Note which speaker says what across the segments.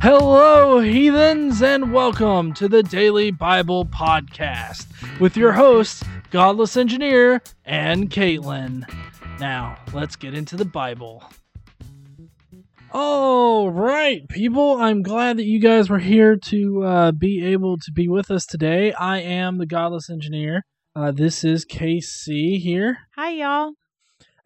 Speaker 1: Hello, heathens, and welcome to the Daily Bible Podcast with your hosts, Godless Engineer and Caitlin. Now, let's get into the Bible. All right, people, I'm glad that you guys were here to uh, be able to be with us today. I am the Godless Engineer. Uh, this is KC here.
Speaker 2: Hi, y'all.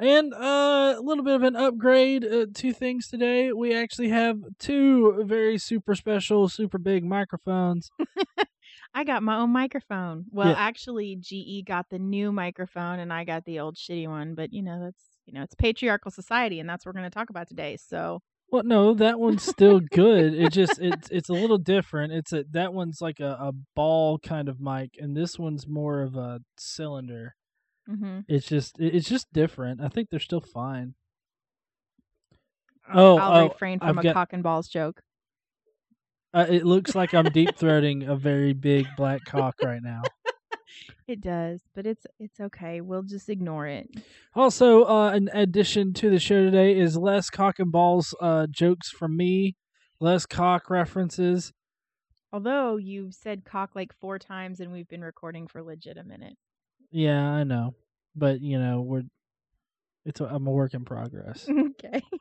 Speaker 1: And uh, a little bit of an upgrade uh, to things today. We actually have two very super special, super big microphones.
Speaker 2: I got my own microphone. Well,
Speaker 1: Yeah.
Speaker 2: actually, GE got the new microphone and I got the old shitty one. But, you know, that's, you know, it's patriarchal society and that's what we're going to talk about today. So,
Speaker 1: Well, no, that one's still good. It just it's it's a little different. It's a that one's like a, a ball kind of mic, and this one's more of a cylinder.
Speaker 2: Mhm.
Speaker 1: It's just it's just different. I think they're still fine.
Speaker 2: I'll,
Speaker 1: Oh,
Speaker 2: I'll
Speaker 1: oh,
Speaker 2: refrain from
Speaker 1: I've
Speaker 2: a
Speaker 1: got-
Speaker 2: cock and balls joke.
Speaker 1: Uh, it looks like I'm deep throating a very big black cock right now.
Speaker 2: It does, but it's it's okay. We'll just ignore it.
Speaker 1: Also, uh, an addition to the show today is less cock and balls uh, jokes from me, less cock references.
Speaker 2: Although you've said cock like four times and we've been recording for legit a minute.
Speaker 1: Yeah, I know, but you know we're it's a, I'm a work in progress.
Speaker 2: okay.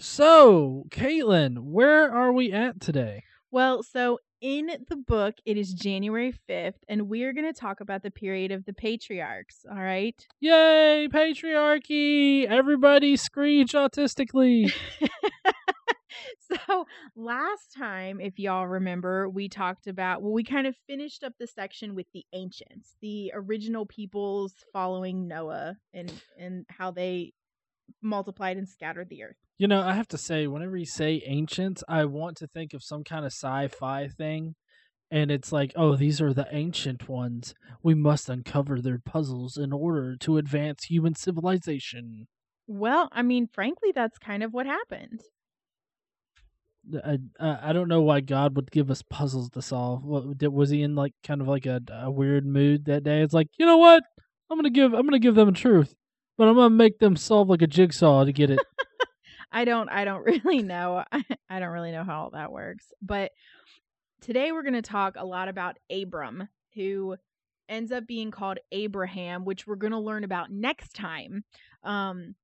Speaker 1: So, Caitlin, where are we at today?
Speaker 2: Well, so in the book, it is January 5th, and we're going to talk about the period of the patriarchs. All right.
Speaker 1: Yay, patriarchy! Everybody screech autistically.
Speaker 2: so last time, if y'all remember, we talked about, well, we kind of finished up the section with the ancients, the original peoples following Noah and, and how they multiplied and scattered the earth.
Speaker 1: You know, I have to say, whenever you say ancients, I want to think of some kind of sci-fi thing, and it's like, oh, these are the ancient ones. We must uncover their puzzles in order to advance human civilization.
Speaker 2: Well, I mean, frankly, that's kind of what happened.
Speaker 1: I, I I don't know why God would give us puzzles to solve. What was he in like kind of like a, a weird mood that day? It's like, you know what? I'm gonna give I'm gonna give them a truth, but I'm gonna make them solve like a jigsaw to get it.
Speaker 2: I don't I don't really know. I don't really know how all that works. But today we're to talk a lot about Abram who ends up being called Abraham, which we're to learn about next time. Um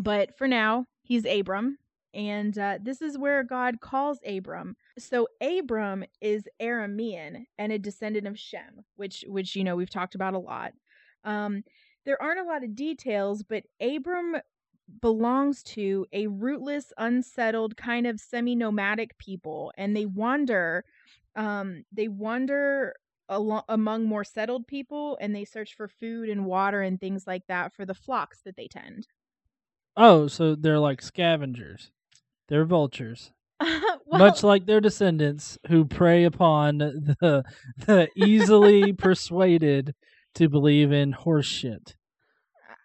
Speaker 2: but for now, he's Abram and uh, this is where God calls Abram. So Abram is Aramean and a descendant of Shem, which which you know we've talked about a lot. Um there aren't a lot of details, but Abram belongs to a rootless, unsettled, kind of semi-nomadic people, and they wander. Um, they wander alo- among more settled people, and they search for food and water and things like that for the flocks that they tend.
Speaker 1: oh, so they're like scavengers. They're vultures,
Speaker 2: well,
Speaker 1: much like their descendants who prey upon the the easily persuaded to believe in horse shit.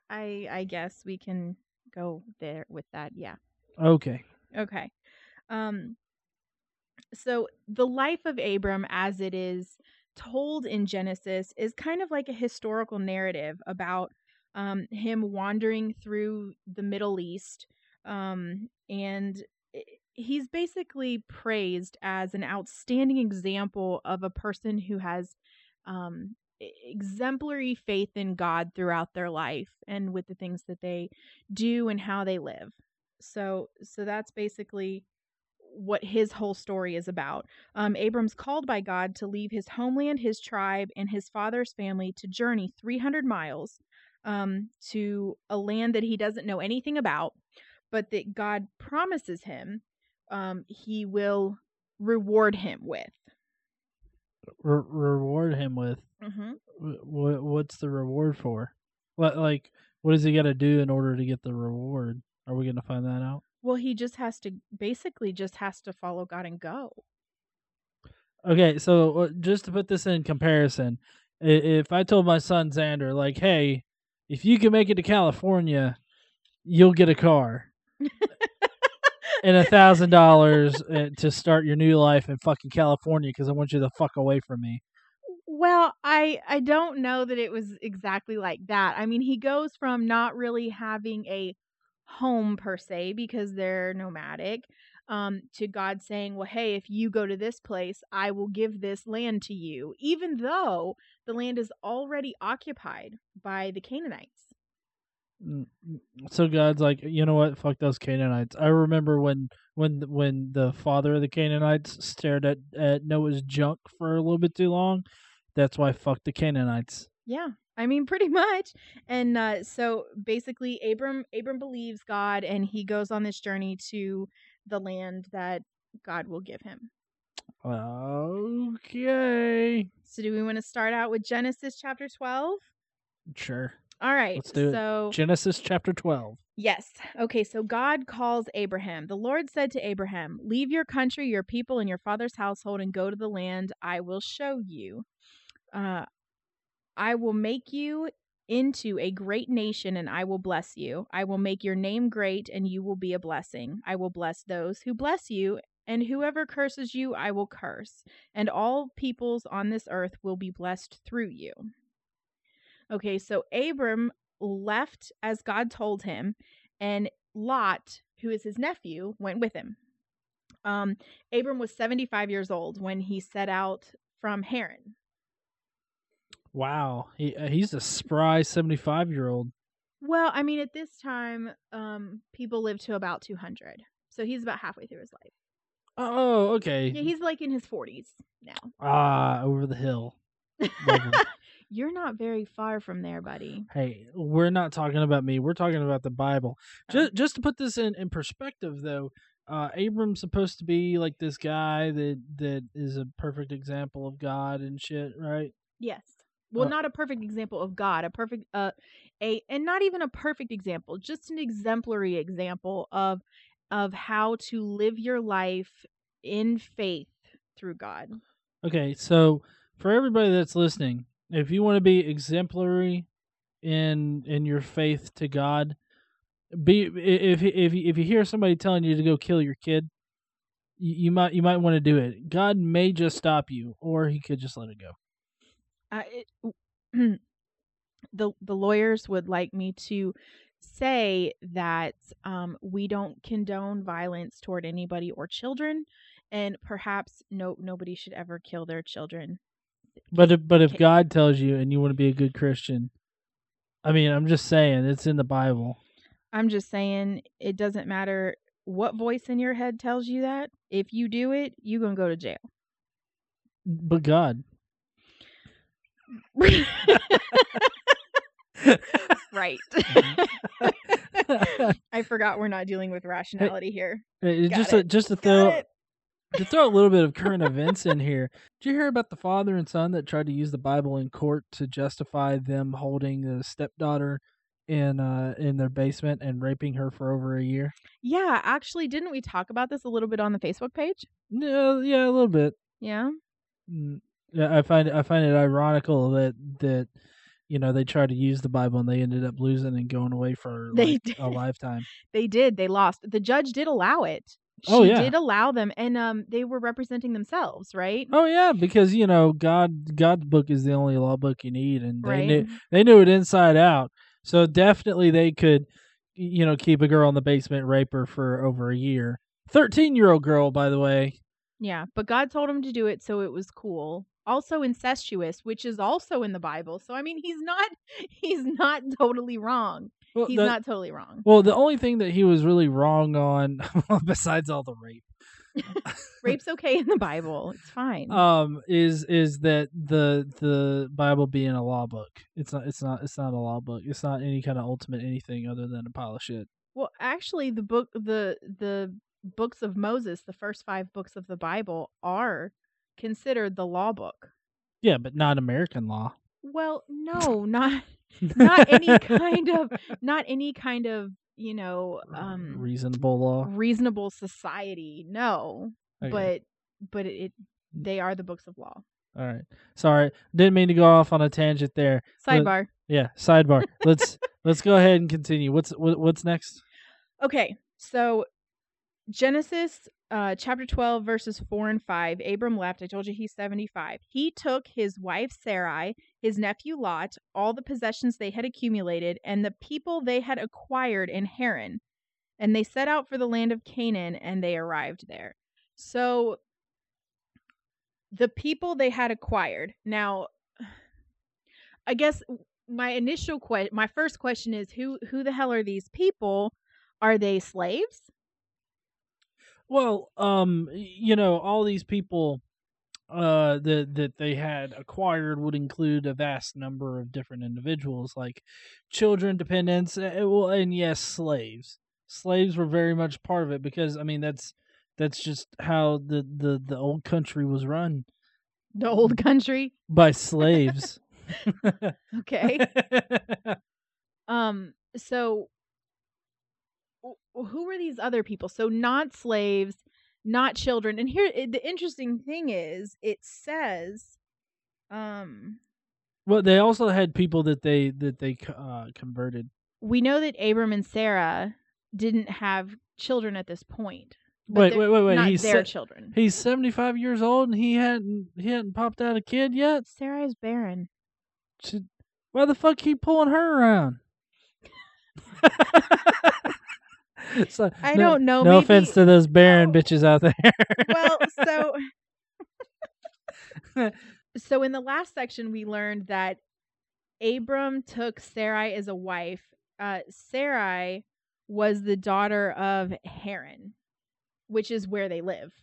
Speaker 2: I I guess we can go there with that. Yeah.
Speaker 1: Okay.
Speaker 2: Okay. Um so the life of Abram as it is told in Genesis is kind of like a historical narrative about um him wandering through the Middle East um and he's basically praised as an outstanding example of a person who has um exemplary faith in God throughout their life and with the things that they do and how they live. So so that's basically what his whole story is about. Um, Abram's called by God to leave his homeland, his tribe, and his father's family to journey 300 miles um, to a land that he doesn't know anything about, but that God promises him um, he will reward him with.
Speaker 1: Re- reward him with
Speaker 2: Mm-hmm.
Speaker 1: what? What's the reward for? What like what does he got to do in order to get the reward? Are we gonna find that out?
Speaker 2: Well, he just has to basically just has to follow God and go.
Speaker 1: Okay, so uh, just to put this in comparison, if I told my son Xander, like, hey, if you can make it to California, you'll get a car and a thousand dollars uh, to start your new life in fucking California because I want you the fuck away from me.
Speaker 2: Well, I I don't know that it was exactly like that. I mean, he goes from not really having a home per se because they're nomadic um, to God saying, Well, hey, if you go to this place, I will give this land to you, even though the land is already occupied by the Canaanites.
Speaker 1: Mm, mm, So God's like, you know what? Fuck those Canaanites. I remember when when when the father of the Canaanites stared at at Noah's junk for a little bit too long. That's why fuck the Canaanites.
Speaker 2: Yeah. I mean pretty much. And uh, so basically Abram Abram believes God and he goes on this journey to the land that God will give him.
Speaker 1: Okay,
Speaker 2: So do we want to start out with Genesis chapter 12?
Speaker 1: sure.
Speaker 2: All right.
Speaker 1: Let's do it. Genesis chapter twelve.
Speaker 2: Yes. Okay, so God calls Abraham. The Lord said to Abraham, Leave your country, your people, and your father's household, and go to the land I will show you. Uh, I will make you into a great nation, and I will bless you. I will make your name great, and you will be a blessing. I will bless those who bless you, and whoever curses you, I will curse. And all peoples on this earth will be blessed through you. Okay, so Abram left as God told him, and Lot, who is his nephew, went with him. Um, Abram was 75 years old when he set out from Haran.
Speaker 1: Wow, he uh, he's a spry seventy five year old.
Speaker 2: Well, I mean, at this time, um, people live to about 200. So he's about halfway through his life.
Speaker 1: Oh, okay.
Speaker 2: Yeah, he's like in his 40s now.
Speaker 1: ah over the hill.
Speaker 2: You're not very far from there, buddy.
Speaker 1: Hey, we're not talking about me. We're talking about the Bible.
Speaker 2: Oh.
Speaker 1: Just just to put this in, in perspective, though, uh, Abram's supposed to be like this guy that that is a perfect example of God and shit, right?
Speaker 2: Yes. Well,
Speaker 1: Uh,
Speaker 2: not a perfect example of God, a perfect uh a and not even a perfect example, just an exemplary example of of how to live your life in faith through God.
Speaker 1: Okay, so for everybody that's listening, if you want to be exemplary in in your faith to God, be if if if you hear somebody telling you to go kill your kid, you, might you might want to do it. God may just stop you, or He could just let it go.
Speaker 2: Uh, it, the the lawyers would like me to say that um, we don't condone violence toward anybody or children, and perhaps no nobody should ever kill their children.
Speaker 1: But if, but if. God tells you and you want to be a good Christian, I mean, I'm just saying it's in the Bible.
Speaker 2: I'm just saying it doesn't matter what voice in your head tells you that. If you do it, you're gonna go to jail.
Speaker 1: But God,
Speaker 2: right. I forgot we're not dealing with rationality here.
Speaker 1: Just a, just to
Speaker 2: Got
Speaker 1: throw
Speaker 2: it.
Speaker 1: To throw a little bit of current events in here. Did you hear about the father and son that tried to use the Bible in court to justify them holding the stepdaughter in uh in their basement and raping her for over a year?
Speaker 2: Yeah, actually, didn't we talk about this a little bit on the Facebook page?
Speaker 1: Yeah, yeah, a little bit.
Speaker 2: Yeah.
Speaker 1: Mm, Yeah, I find I find it ironical that that you know they tried to use the Bible and they ended up losing and going away for like, a lifetime.
Speaker 2: They did. They lost. The judge did allow it. She
Speaker 1: Oh, yeah.
Speaker 2: did allow them, and um, they were representing themselves, right?
Speaker 1: Oh yeah, because you know God God's book is the only law book you need, and they
Speaker 2: right.
Speaker 1: knew they knew it inside out. So definitely they could, you know, keep a girl in the basement, rape her for over a year. Thirteen year old girl, by the way.
Speaker 2: Yeah, but God told him to do it, so it was cool. Also incestuous, which is also in the Bible. So I mean, he's not he's not totally wrong.
Speaker 1: Well,
Speaker 2: He's
Speaker 1: the,
Speaker 2: not totally wrong.
Speaker 1: well, the only thing that he was really wrong on, besides all the rape,
Speaker 2: Rape's okay in the Bible. It's fine.
Speaker 1: um, is is that the the Bible being a law book. It's not. It's not. It's not a law book. It's not any kind of ultimate anything other than a pile of shit.
Speaker 2: well, actually, the book the the books of Moses, the first five books of the Bible, are considered the law book.
Speaker 1: Yeah, but not American law.
Speaker 2: Well, no, not not any kind of not any kind of you know um
Speaker 1: reasonable law.
Speaker 2: reasonable society. No,
Speaker 1: Okay.
Speaker 2: but but it they are the books of law.
Speaker 1: All right. Sorry. Didn't mean to go off on a tangent there.
Speaker 2: Sidebar.
Speaker 1: Yeah, sidebar. let's let's go ahead and continue. What's what, what's next?
Speaker 2: Okay, so Genesis uh, chapter 12, verses 4 and 5. Abram left. I told you he's 75. He took his wife Sarai, his nephew Lot, all the possessions they had accumulated, and the people they had acquired in Haran, And they set out for the land of Canaan and they arrived there. So the people they had acquired. Now, I guess my initial question, my first question is who who the hell are these people? Are they slaves?
Speaker 1: Well, um, you know, all these people uh that that they had acquired would include a vast number of different individuals like children dependents uh, well and yes slaves slaves were very much part of it because i mean that's that's just how the the the old country was run
Speaker 2: The old country.
Speaker 1: by slaves
Speaker 2: Okay. um so who were these other people? So not slaves, not children. And here the interesting thing is it says um
Speaker 1: well they also had people that they that they uh converted
Speaker 2: we know that Abram and Sarah didn't have children at this point.
Speaker 1: wait wait wait wait
Speaker 2: Not
Speaker 1: he's
Speaker 2: their
Speaker 1: se-
Speaker 2: children.
Speaker 1: he's 75 years old and he hadn't he hadn't popped out a kid yet
Speaker 2: Sarah is barren.
Speaker 1: Should- why the fuck keep pulling her around so,
Speaker 2: I
Speaker 1: no-
Speaker 2: don't know.
Speaker 1: No offense to those barren
Speaker 2: no.
Speaker 1: bitches out there.
Speaker 2: well, so so in the last section we learned that Abram took Sarai as a wife. Uh, Sarai was the daughter of Haran, which is where they live.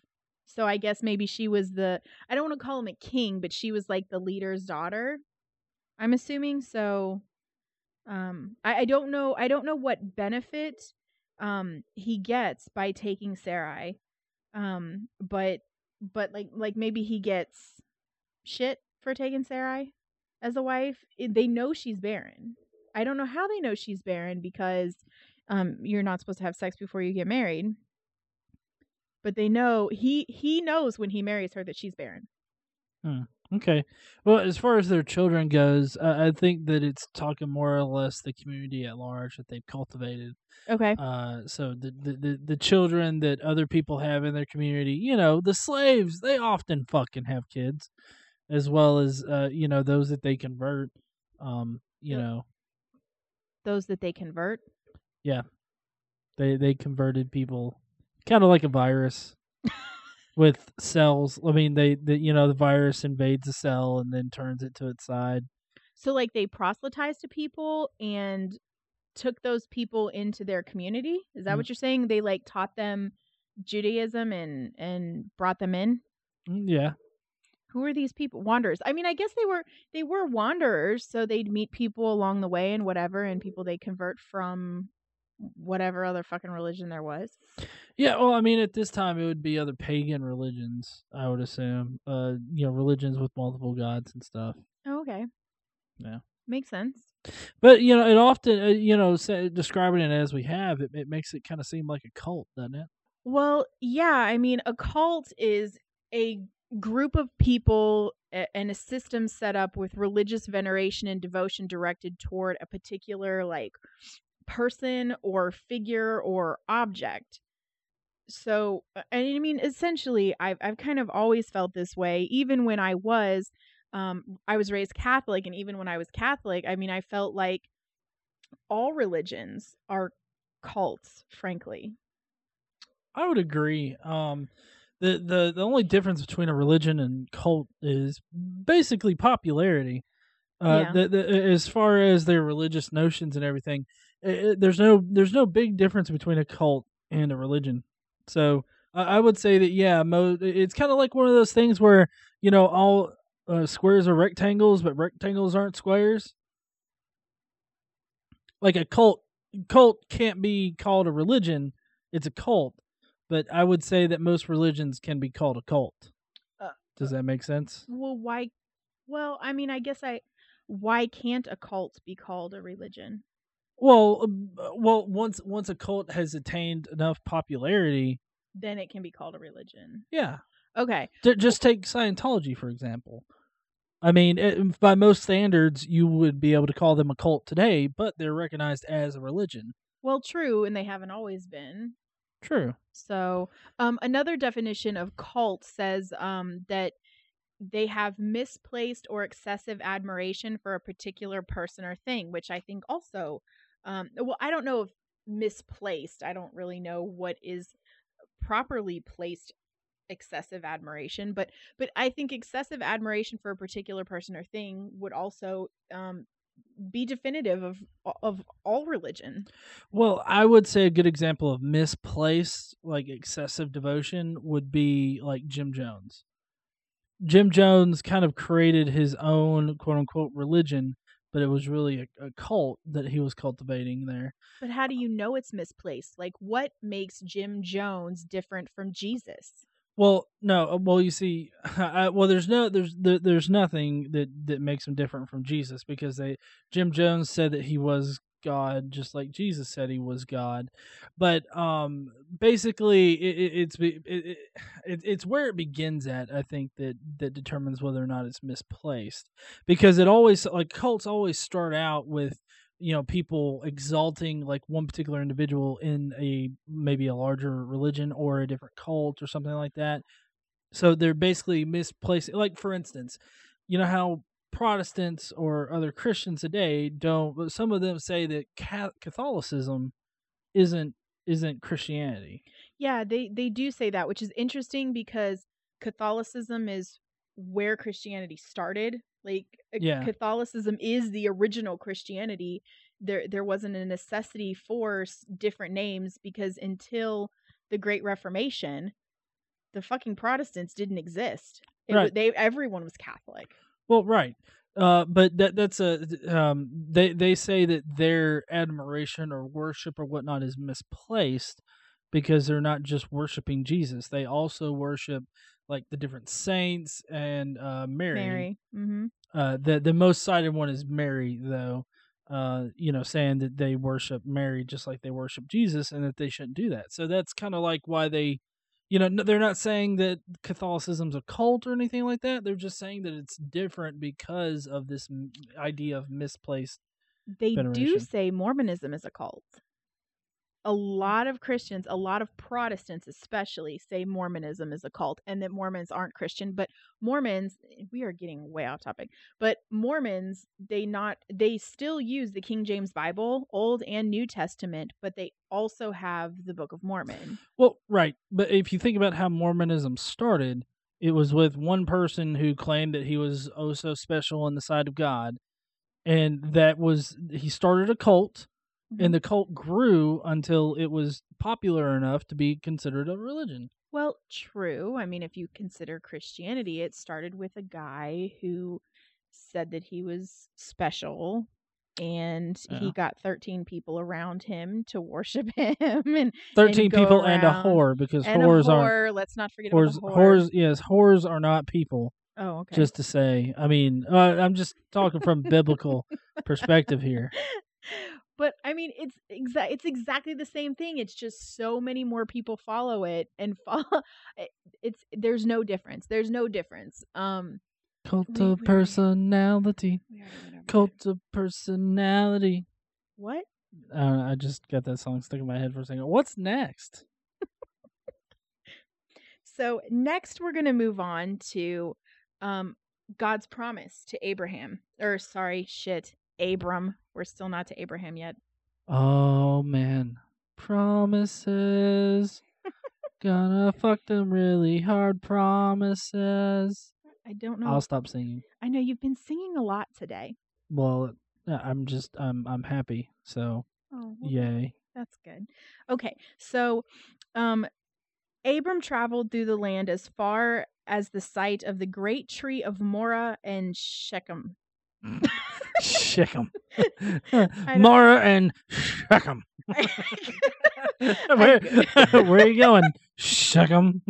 Speaker 2: So I guess maybe she was the I don't want to call him a king, but she was like the leader's daughter. I'm assuming so. Um, I, I don't know. I don't know what benefit um he gets by taking Sarai. Um, but but like like maybe he gets shit for taking Sarai as a wife. They know she's barren. I don't know how they know she's barren because um you're not supposed to have sex before you get married. But they know he he knows when he marries her that she's barren.
Speaker 1: Okay. Well, as far as their children goes, uh, I think that it's talking more or less the community at large that they've cultivated.
Speaker 2: Okay.
Speaker 1: Uh, so the, the the the children that other people have in their community, you know, the slaves, they often fucking have kids, as well as uh, you know, those that they convert. Um, you know,
Speaker 2: Those that they convert.
Speaker 1: Yeah, they they converted people, kind of like a virus. with cells. I mean, they, the you know the virus invades a cell and then turns it to its side.
Speaker 2: So like they proselytized to people and took those people into their community. Is that
Speaker 1: Mm.
Speaker 2: what you're saying? They like taught them Judaism and and brought them in.
Speaker 1: Mm, Yeah,
Speaker 2: Who are these people? Wanderers. I mean, I guess they were they were wanderers, so they'd meet people along the way and whatever, and people they convert from whatever other fucking religion there was.
Speaker 1: yeah. Well, I mean, at this time it would be other pagan religions. I would assume, uh, you know, religions with multiple gods and stuff.
Speaker 2: Oh, okay.
Speaker 1: Yeah.
Speaker 2: Makes sense.
Speaker 1: But you know, it often, uh, you know, say, describing it as we have, it, it makes it kind of seem like a cult, doesn't it?
Speaker 2: Well, yeah, I mean, a cult is a group of people and a system set up with religious veneration and devotion directed toward a particular like person or figure or object. So, and I mean, essentially, I've I've kind of always felt this way, even when I was, um, I was raised Catholic, and even when I was Catholic, I mean, I felt like all religions are cults, frankly.
Speaker 1: I would agree. Um, the the the only difference between a religion and cult is basically popularity. Uh,
Speaker 2: Yeah.
Speaker 1: the, the, as far as their religious notions and everything, i i- there's no there's no big difference between a cult and a religion. So I I would say that yeah, mo- it's kind of like one of those things where you know all uh, squares are rectangles, but rectangles aren't squares. Like a cult, cult can't be called a religion; it's a cult. But I would say that most religions can be called a cult.
Speaker 2: Uh,
Speaker 1: Does that make sense?
Speaker 2: Well, why? Well, I mean, I guess I. Why can't a cult be called a religion?
Speaker 1: Well, uh, well, once once a cult has attained enough popularity,
Speaker 2: Then it can be called a religion.
Speaker 1: yeah.
Speaker 2: Okay.
Speaker 1: Just take Scientology for example. I mean, it, by most standards, you would be able to call them a cult today, but they're recognized as a religion.
Speaker 2: Well, true, and they haven't always been.
Speaker 1: True.
Speaker 2: So, um, another definition of cult says um, that they have misplaced or excessive admiration for a particular person or thing, which I think also, um, well, I don't know if misplaced. I don't really know what is properly placed excessive admiration, but but I think excessive admiration for a particular person or thing would also um, be definitive of of all religion.
Speaker 1: Well, I would say a good example of misplaced, like excessive devotion, would be like Jim Jones. Jim Jones kind of created his own quote unquote religion, but it was really a, a cult that he was cultivating there.
Speaker 2: But how do you know it's misplaced? Like, what makes Jim Jones different from Jesus?
Speaker 1: Well, no. uh, Well, you see, I, well, there's no, there's, there, there's nothing that that makes him different from Jesus because they, Jim Jones said that he was God, just like Jesus said he was God. But um, basically, it, it, it's it, it, it, it's where it begins at. I think that that determines whether or not it's misplaced because it always like cults always start out with you know people exalting like one particular individual in a maybe a larger religion or a different cult or something like that so they're basically misplacing like for instance you know how protestants or other christians today don't but some of them say that catholicism isn't isn't christianity
Speaker 2: Yeah, they they do say that, which is interesting because Catholicism is where Christianity started. Like uh,
Speaker 1: Yeah.
Speaker 2: Catholicism is the original Christianity. There there wasn't a necessity for different names because until the Great Reformation, the fucking Protestants didn't exist. It,
Speaker 1: Right.
Speaker 2: They everyone was Catholic.
Speaker 1: Well, right. Uh, but that that's a um they they say that their admiration or worship or whatnot is misplaced because they're not just worshiping Jesus. They also worship like the different saints and uh Mary.
Speaker 2: Mary. Mm-hmm.
Speaker 1: Uh the the most cited one is Mary though. Uh, you know, saying that they worship Mary just like they worship Jesus and that they shouldn't do that. So that's kind of like why they you know, they're not saying that Catholicism's a cult or anything like that. They're just saying that it's different because of this m- idea of misplaced.
Speaker 2: They do say Mormonism is a cult. A mm-hmm. lot of Christians, a lot of Protestants especially, say Mormonism is a cult and that Mormons aren't Christian. But Mormons, eh, we are getting way off topic. But Mormons, they not they still use the King James Bible, Old and New Testament, but they also have the Book of Mormon.
Speaker 1: Well, right, but if you think about how Mormonism started, it was with one person who claimed that he was oh so special in the sight of God, and that was he started a cult, and the cult grew until it was popular enough to be considered a religion.
Speaker 2: Well, true. I mean, if you consider Christianity, it started with a guy who said that he was special and
Speaker 1: Yeah.
Speaker 2: he got 13 people around him to worship him and
Speaker 1: Thirteen
Speaker 2: go
Speaker 1: people and a whore because
Speaker 2: and
Speaker 1: whores
Speaker 2: a
Speaker 1: aren't.
Speaker 2: Let's not forget
Speaker 1: whores.
Speaker 2: whore.
Speaker 1: Whores, yes, whores are not people.
Speaker 2: Oh, okay.
Speaker 1: Just to say, I mean, uh, I'm just talking from biblical perspective here.
Speaker 2: but I mean, it's exa- it's exactly the same thing. It's just so many more people follow it and follow. It's there's no difference. There's no difference. Um,
Speaker 1: Cult of personality.
Speaker 2: we already went over that.
Speaker 1: Cult of personality.
Speaker 2: What?
Speaker 1: Uh, I just got that song stuck in my head for a second. What's next?
Speaker 2: So next we're going to move on to um God's promise to Abraham. Or sorry, shit, Abram. We're still not to Abraham yet.
Speaker 1: Oh man, promises. Gonna fuck them really hard. Promises.
Speaker 2: I don't know.
Speaker 1: I'll stop singing.
Speaker 2: I know you've been singing a lot today.
Speaker 1: Well, I'm just I'm I'm happy. So
Speaker 2: Oh, well,
Speaker 1: yay.
Speaker 2: that's good. Okay, so um Abram traveled through the land as far as the site of the great tree of Moreh and Shechem.
Speaker 1: Shechem. Mara and Shechem. where, where are you going? Shechem.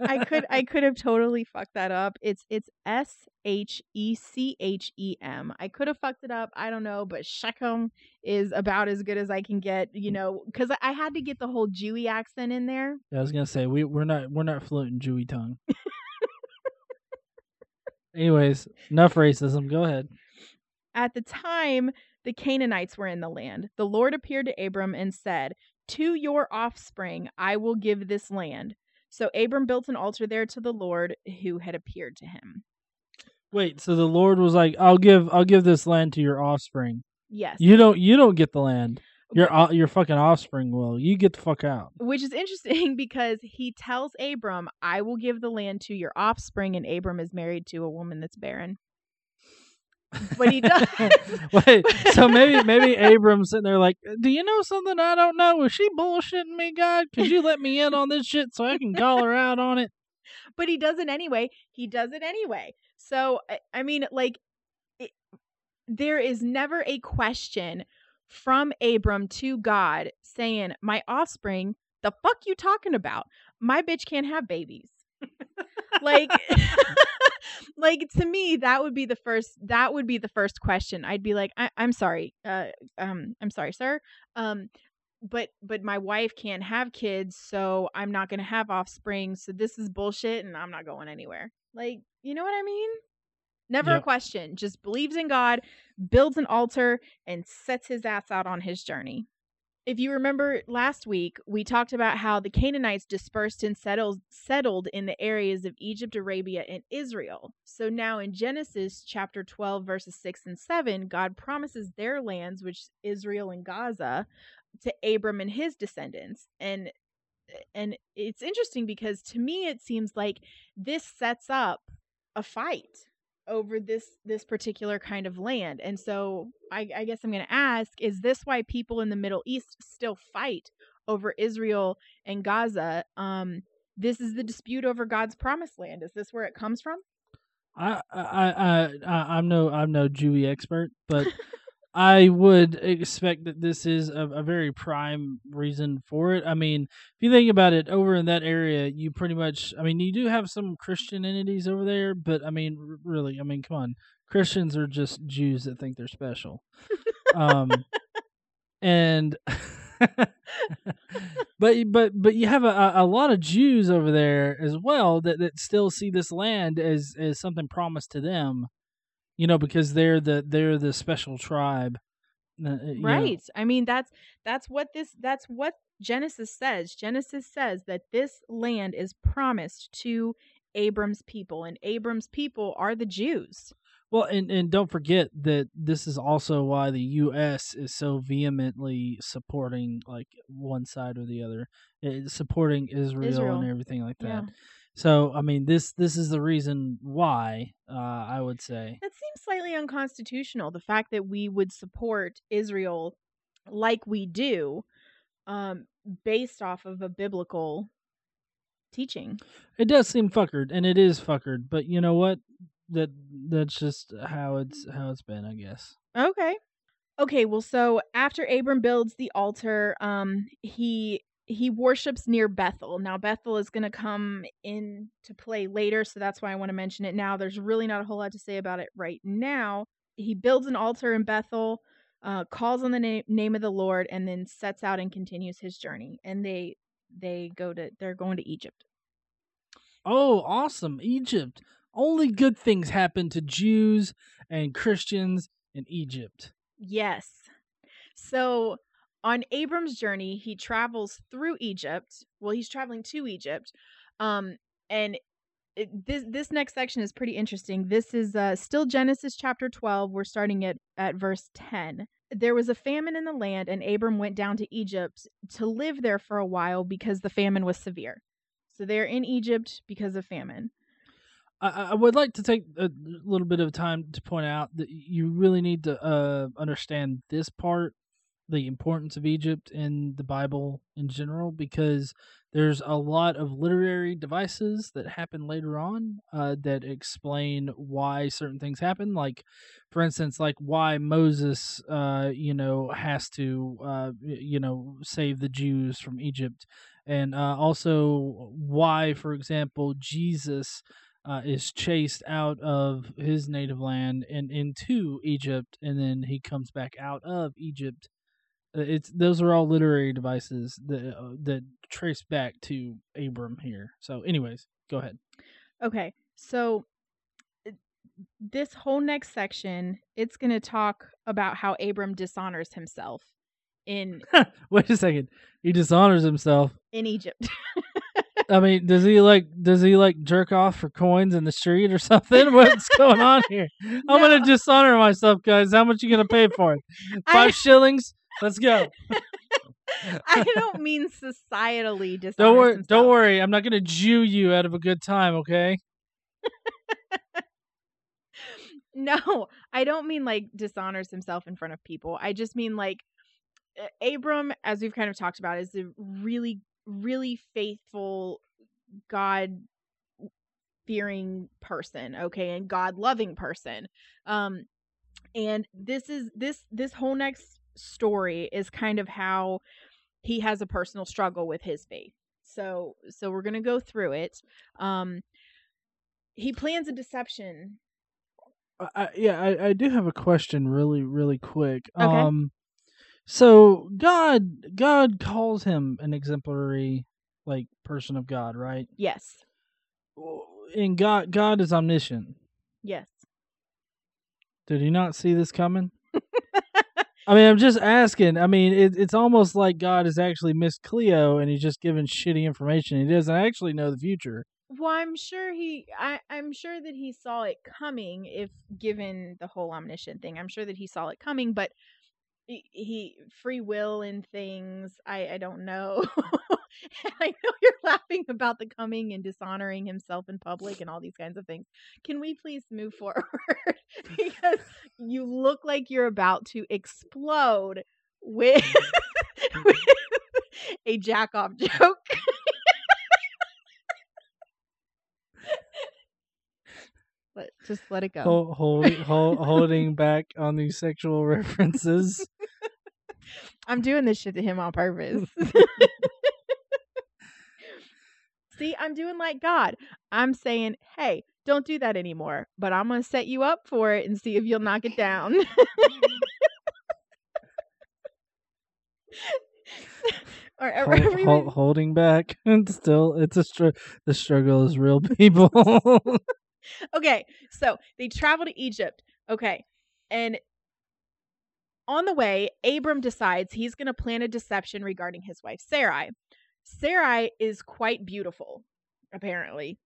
Speaker 2: I could I could have totally fucked that up. It's it's S H E C H E M. I could have fucked it up. I don't know, but Shechem is about as good as I can get. You know, because I had to get the whole Jewy accent in there.
Speaker 1: Yeah, I was gonna say we we're not we're not fluent in Jewy tongue. Anyways, enough racism. Go ahead.
Speaker 2: At the time, the Canaanites were in the land. The Lord appeared to Abram and said, "To your offspring I will give this land." So Abram built an altar there to the Lord who had appeared to him.
Speaker 1: Wait, so the Lord was like, "I'll give I'll give this land to your offspring.
Speaker 2: Yes.
Speaker 1: You don't you don't get the land." Your your fucking offspring will. You get the fuck out.
Speaker 2: which is interesting because he tells Abram, "I will give the land to your offspring," and Abram is married to a woman that's barren. But he does.
Speaker 1: Wait, so maybe maybe Abram's sitting there like, do you know something I don't know? Is she bullshitting me, God? Could you let me in on this shit so I can call her out on it?
Speaker 2: but he does it anyway. He does it anyway. So I- I mean, like, it, there is never a question from Abram to God saying, "My offspring, the fuck you talking about? My bitch can't have babies." like like to me that would be the first that would be the first question. I'd be like I, i'm sorry uh um i'm sorry sir um but but my wife can't have kids so i'm not going to have offspring so this is bullshit and i'm not going anywhere. Like you know what i mean? Never a question just believes in god builds an altar and sets his ass out on his journey if you remember last week, we talked about how the Canaanites dispersed and settled settled in the areas of Egypt, Arabia, and Israel. So now in Genesis chapter 12 verses 6 and 7, God promises their lands, which is Israel and Gaza, to Abram and his descendants. And and it's interesting because to me it seems like this sets up a fight over this this particular kind of land and so i, I guess i'm going to ask is this why people in the middle east still fight over israel and gaza? Um this is the dispute over god's promised land. Is this where it comes from?
Speaker 1: I I I, I I'm no I'm no Jewy expert, but I would expect that this is a, a very prime reason for it. I mean, if you think about it, over in that area, you pretty much, I mean, you do have some Christian entities over there, but I mean, really, I mean, come on, Christians are just Jews that think they're special. Um, and but but but you have a a lot of Jews over there as well that, that still see this land as as something promised to them, you know, because they're the they're the special tribe, uh, you know.
Speaker 2: right i mean that's that's what this that's what genesis says genesis says that this land is promised to abram's people and abram's people are the jews
Speaker 1: Well, and and don't forget that this is also why the U.S. is so vehemently supporting like one side or the other, eh, supporting Israel,
Speaker 2: Israel.
Speaker 1: and everything like that. So I mean, this this is the reason why uh, I would say.
Speaker 2: That seems slightly unconstitutional. The fact that we would support Israel like we do, um, based off of a biblical teaching.
Speaker 1: It does seem fuckered, and it is fuckered. But you know what? That that's just how it's how it's been, I guess.
Speaker 2: Okay. Okay, well so after Abram builds the altar, um he he worships near Bethel. Now Bethel is going to come into play later, so that's why I want to mention it now. There's really not a whole lot to say about it right now. He builds an altar in Bethel, uh, calls on the na- name of the Lord, and then sets out and continues his journey. And they they go to they're going to Egypt.
Speaker 1: Oh, awesome! Egypt. Only good things happen to Jews and Christians in Egypt.
Speaker 2: Yes. So on Abram's journey, he travels through Egypt. Well, he's traveling to Egypt. Um, and it, this this next section is pretty interesting. This is uh, still Genesis chapter 12. We're starting at, at verse 10. There was a famine in the land, and Abram went down to Egypt to live there for a while because the famine was severe. So they're in Egypt because of famine.
Speaker 1: I, I would like to take a little bit of time to point out that you really need to uh, understand this part, the importance of Egypt in the Bible in general, because there's a lot of literary devices that happen later on uh, that explain why certain things happen. Like, for instance, like why Moses, uh, you know, has to, uh, you know, save the Jews from Egypt, and uh, also why, for example, Jesus uh, is chased out of his native land and into Egypt, and then he comes back out of Egypt. Uh, It's those are all literary devices that uh, that trace back to Abram here. So, anyways, go ahead.
Speaker 2: Okay, so this whole next section, it's going to talk about how Abram dishonors himself in
Speaker 1: Wait a second. He dishonors himself.
Speaker 2: in Egypt.
Speaker 1: I mean, does he like does he like jerk off for coins in the street or something? What's going on here? I'm gonna dishonor myself, guys. How much you gonna pay for it?
Speaker 2: I-
Speaker 1: Five shillings. Let's go.
Speaker 2: I don't mean societally dishonors
Speaker 1: Don't worry.
Speaker 2: himself.
Speaker 1: Don't worry. I'm not gonna Jew you out of a good time. Okay.
Speaker 2: No, I don't mean like dishonors himself in front of people. I just mean like Abram, as we've kind of talked about, is a really, really faithful, God fearing person, okay, and God loving person. Um, and this is this this whole next story is kind of how he has a personal struggle with his faith. So so we're gonna go through it. Um, he plans a deception
Speaker 1: I, yeah, I, I do have a question, really, really quick.
Speaker 2: Okay.
Speaker 1: Um, so God, God calls him an exemplary, like person of God, right?
Speaker 2: Yes.
Speaker 1: And God, God is omniscient.
Speaker 2: Yes.
Speaker 1: Did he not see this coming? I mean, I'm just asking. I mean, it, it's almost like God has actually missed Cleo, and he's just giving shitty information. He doesn't actually know the future.
Speaker 2: Well, I'm sure he I, I'm sure that he saw it coming if given the whole omniscient thing. I'm sure that he saw it coming, but he, free will and things, I, I don't know. I know you're laughing about the coming and dishonoring himself in public and all these kinds of things. Can we please move forward? because you look like you're about to explode with, with a jack off joke. Let, just let it go.
Speaker 1: Hold, hold, hold, holding back on these sexual references.
Speaker 2: I'm doing this shit to him on purpose. See, I'm doing like God. I'm saying, hey, don't do that anymore. But I'm going to set you up for it and see if you'll knock it down. Or, are,
Speaker 1: Hol-
Speaker 2: are we
Speaker 1: hol- holding back. And still, it's a str- the struggle is real, people.
Speaker 2: Okay, so they travel to Egypt. Okay, and on the way, Abram decides he's going to plan a deception regarding his wife Sarai. Sarai is quite beautiful, apparently,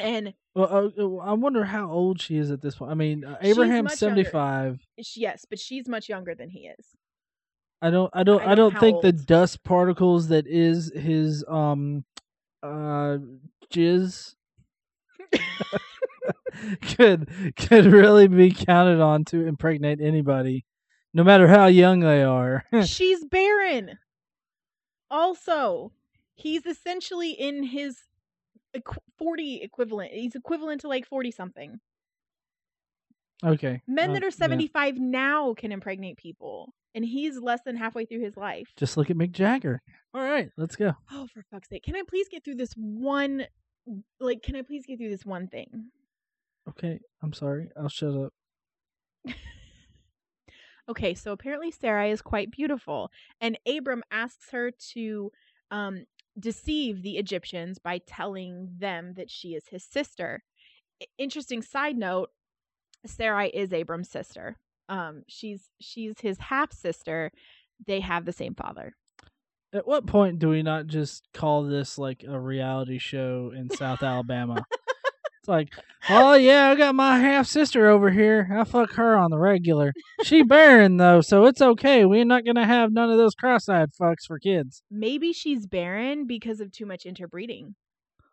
Speaker 2: and
Speaker 1: well, uh, uh, I wonder how old she is at this point. I mean, uh, Abraham's
Speaker 2: much younger.
Speaker 1: seventy-five.
Speaker 2: yes, but she's much younger than he is.
Speaker 1: I don't, I don't,
Speaker 2: I
Speaker 1: I don't think the dust particles that is his um, uh, jizz could could really be counted on to impregnate anybody, no matter how young they are.
Speaker 2: she's barren. Also, he's essentially in his 40 equivalent. He's equivalent to like 40 something.
Speaker 1: okay,
Speaker 2: Men
Speaker 1: uh,
Speaker 2: that are
Speaker 1: yeah.
Speaker 2: 75 now can impregnate people, and he's less than halfway through his life.
Speaker 1: Just look at Mick Jagger. All right, let's go.
Speaker 2: Oh, for fuck's sake. Can I please get through this one like can I please get through this one thing?
Speaker 1: Okay, I'm sorry. I'll shut up.
Speaker 2: Okay, so apparently Sarai is quite beautiful, and Abram asks her to um, deceive the Egyptians by telling them that she is his sister. Interesting side note: Sarai is Abram's sister. Um, she's she's his half sister. They have the same father.
Speaker 1: At what point do we not just call this like a reality show in South Alabama? It's like, oh yeah, I got my half sister over here. I fuck her on the regular. She barren though, so it's okay. We're not gonna have none of those cross-eyed fucks for kids.
Speaker 2: Maybe she's barren because of too much interbreeding.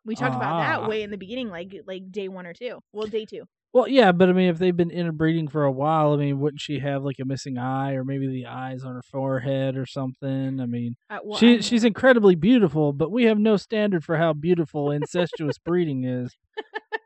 Speaker 2: We talked about
Speaker 1: Ah.
Speaker 2: that way in the beginning, like like day one or two. Well, day two.
Speaker 1: Well, yeah, but I mean, if they've been interbreeding for a while, I mean, wouldn't she have like a missing eye, or maybe the eyes on her forehead or something? I mean,
Speaker 2: Uh, well,
Speaker 1: she
Speaker 2: I'm-
Speaker 1: she's incredibly beautiful, but we have no standard for how beautiful incestuous breeding is.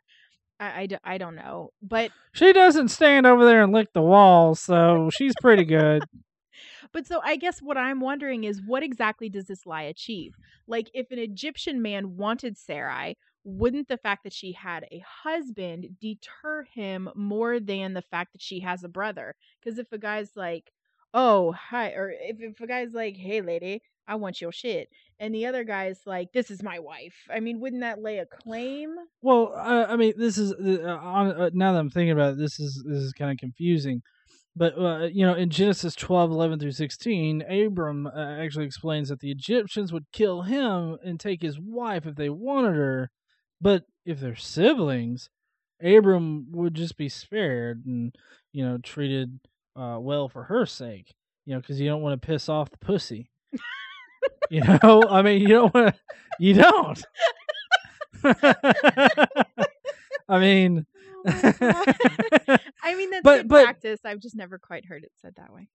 Speaker 2: I, I, I don't know, but
Speaker 1: She doesn't stand over there and lick the walls, so she's pretty good.
Speaker 2: but so I guess what I'm wondering is what exactly does this lie achieve? Like, if an Egyptian man wanted Sarai, wouldn't the fact that she had a husband deter him more than the fact that she has a brother? Because if a guy's like, "Oh, hi," or if if a guy's like, "Hey, lady, I want your shit," and the other guy's like, "This is my wife," I mean, wouldn't that lay a claim?
Speaker 1: Well, I, mean, this is uh, on, uh, now that I'm thinking about it, this is this is kind of confusing. But uh, you know, in Genesis 12, 11 through 16, Abram uh, actually explains that the Egyptians would kill him and take his wife if they wanted her, but if they're siblings, Abram would just be spared and you know treated uh, well for her sake. you know, because you don't want to piss off the pussy. You know, I mean, you don't want to. You don't. I mean,
Speaker 2: Oh. I mean, that's
Speaker 1: But-
Speaker 2: good
Speaker 1: but-
Speaker 2: practice. I've just never quite heard it said that way.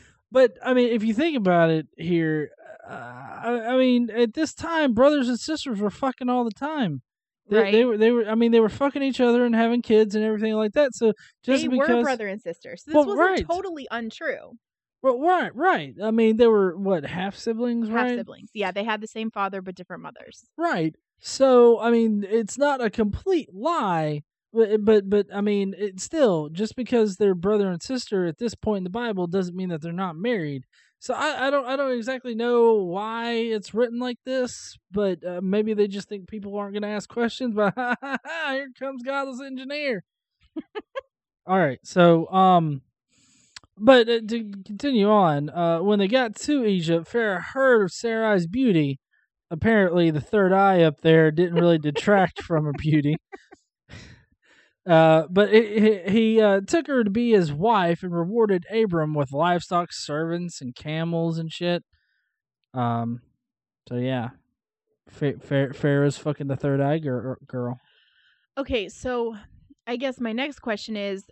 Speaker 1: but I mean, if you think about it here, uh, I, I mean, at this time, brothers and sisters were fucking all the time. They,
Speaker 2: right?
Speaker 1: they were, they were. I mean, they were fucking each other and having kids and everything like that. So just
Speaker 2: they
Speaker 1: because,
Speaker 2: were brother and sister. So this
Speaker 1: Well,
Speaker 2: wasn't
Speaker 1: right.
Speaker 2: totally untrue.
Speaker 1: Well, right, right. I mean, they were what half siblings, right?
Speaker 2: Half siblings. Yeah, they had the same father but different mothers.
Speaker 1: Right. So, I mean, it's not a complete lie, but but but I mean, it's still just because they're brother and sister at this point in the Bible doesn't mean that they're not married. So I, I don't I don't exactly know why it's written like this, but uh, maybe they just think people aren't going to ask questions. But here comes godless engineer. All right, so um, but uh, to continue on, uh, when they got to Egypt, Pharaoh heard of Sarai's beauty apparently the third eye up there didn't really detract from her beauty. Uh, but he, he, uh, took her to be his wife and rewarded Abram with livestock, servants, and camels and shit. Um, so yeah, Pharaoh's fucking the third eye girl.
Speaker 2: Okay, so I guess my next question is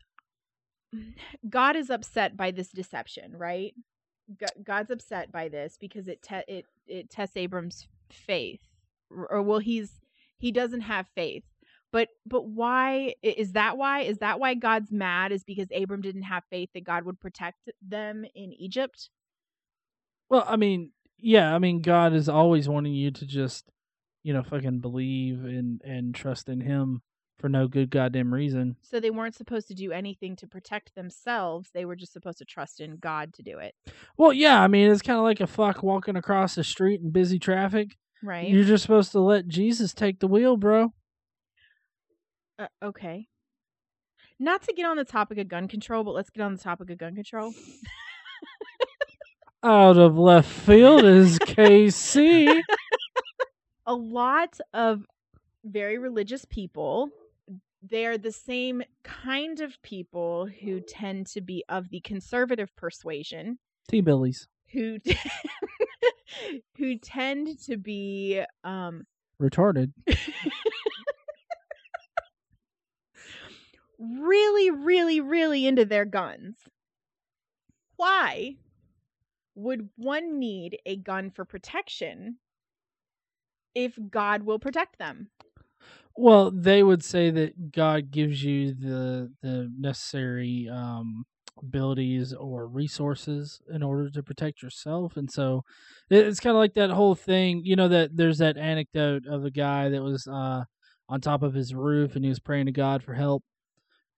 Speaker 2: God is upset by this deception, right? God's upset by this because it te- it it tests Abram's faith. Or well he's he doesn't have faith. But but why is that why? Is that why God's mad is because Abram didn't have faith that God would protect them in Egypt?
Speaker 1: Well, I mean, yeah, I mean, God is always wanting you to just, you know, fucking believe and and trust in Him for no good goddamn reason.
Speaker 2: So they weren't supposed to do anything to protect themselves. They were just supposed to trust in God to do it,
Speaker 1: Well, yeah, I mean, it's kind of like a fuck walking across the street in busy traffic.
Speaker 2: right?
Speaker 1: You're just supposed to let Jesus take the wheel, bro.
Speaker 2: Uh, okay. Not to get on the topic of gun control, but let's get on the topic of gun control.
Speaker 1: Out of left field is KC.
Speaker 2: A lot of very religious people, they're the same kind of people who tend to be of the conservative persuasion,
Speaker 1: Tea billies.
Speaker 2: who who tend to be um
Speaker 1: Retarded.
Speaker 2: really, really, really into their guns. Why would one need a gun for protection if God will protect them?
Speaker 1: Well, they would say that God gives you the the necessary um, abilities or resources in order to protect yourself, and so it's kind of like that whole thing. You know that there's that anecdote of a guy that was uh, on top of his roof and he was praying to God for help,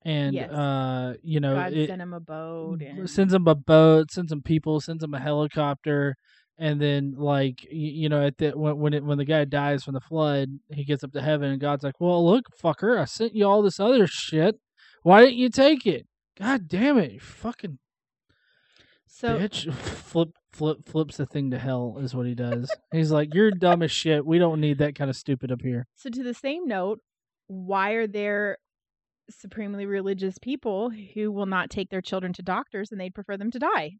Speaker 1: and
Speaker 2: Yes.
Speaker 1: uh, you know
Speaker 2: God
Speaker 1: it,
Speaker 2: sent him a boat and
Speaker 1: sends him a boat, sends him people, sends him a helicopter, and then like you, you know at the when when, it, when the guy dies from the flood, he gets up to heaven, and God's like, "Well, look, fucker, I sent you all this other shit. Why didn't you take it? God damn it, you fucking
Speaker 2: so
Speaker 1: bitch!" Flip flip flips the thing to hell is what he does. He's like, "You're dumb as shit. We don't need that kind of stupid up here."
Speaker 2: so to the same note, why are there supremely religious people who will not take their children to doctors and they'd prefer them to die?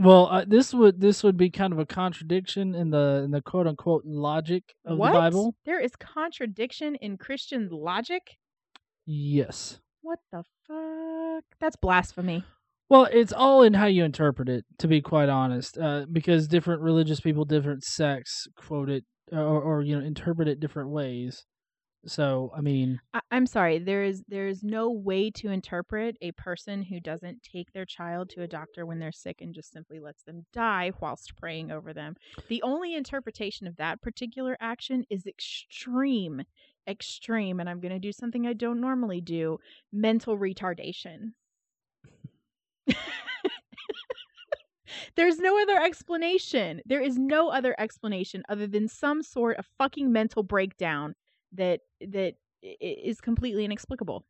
Speaker 1: Well, uh, this would this would be kind of a contradiction in the in the quote unquote logic of
Speaker 2: what?
Speaker 1: the Bible.
Speaker 2: There is contradiction in Christian logic?
Speaker 1: Yes.
Speaker 2: What the fuck? That's blasphemy.
Speaker 1: Well, it's all in how you interpret it, to be quite honest, uh, because different religious people, different sects quote it or, or you know interpret it different ways. So, I mean,
Speaker 2: I- I'm sorry. There is there is no way to interpret a person who doesn't take their child to a doctor when they're sick and just simply lets them die whilst praying over them. The only interpretation of that particular action is extreme, extreme, and I'm going to do something I don't normally do: mental retardation. There's no other explanation. There is no other explanation other than some sort of fucking mental breakdown that that is completely inexplicable.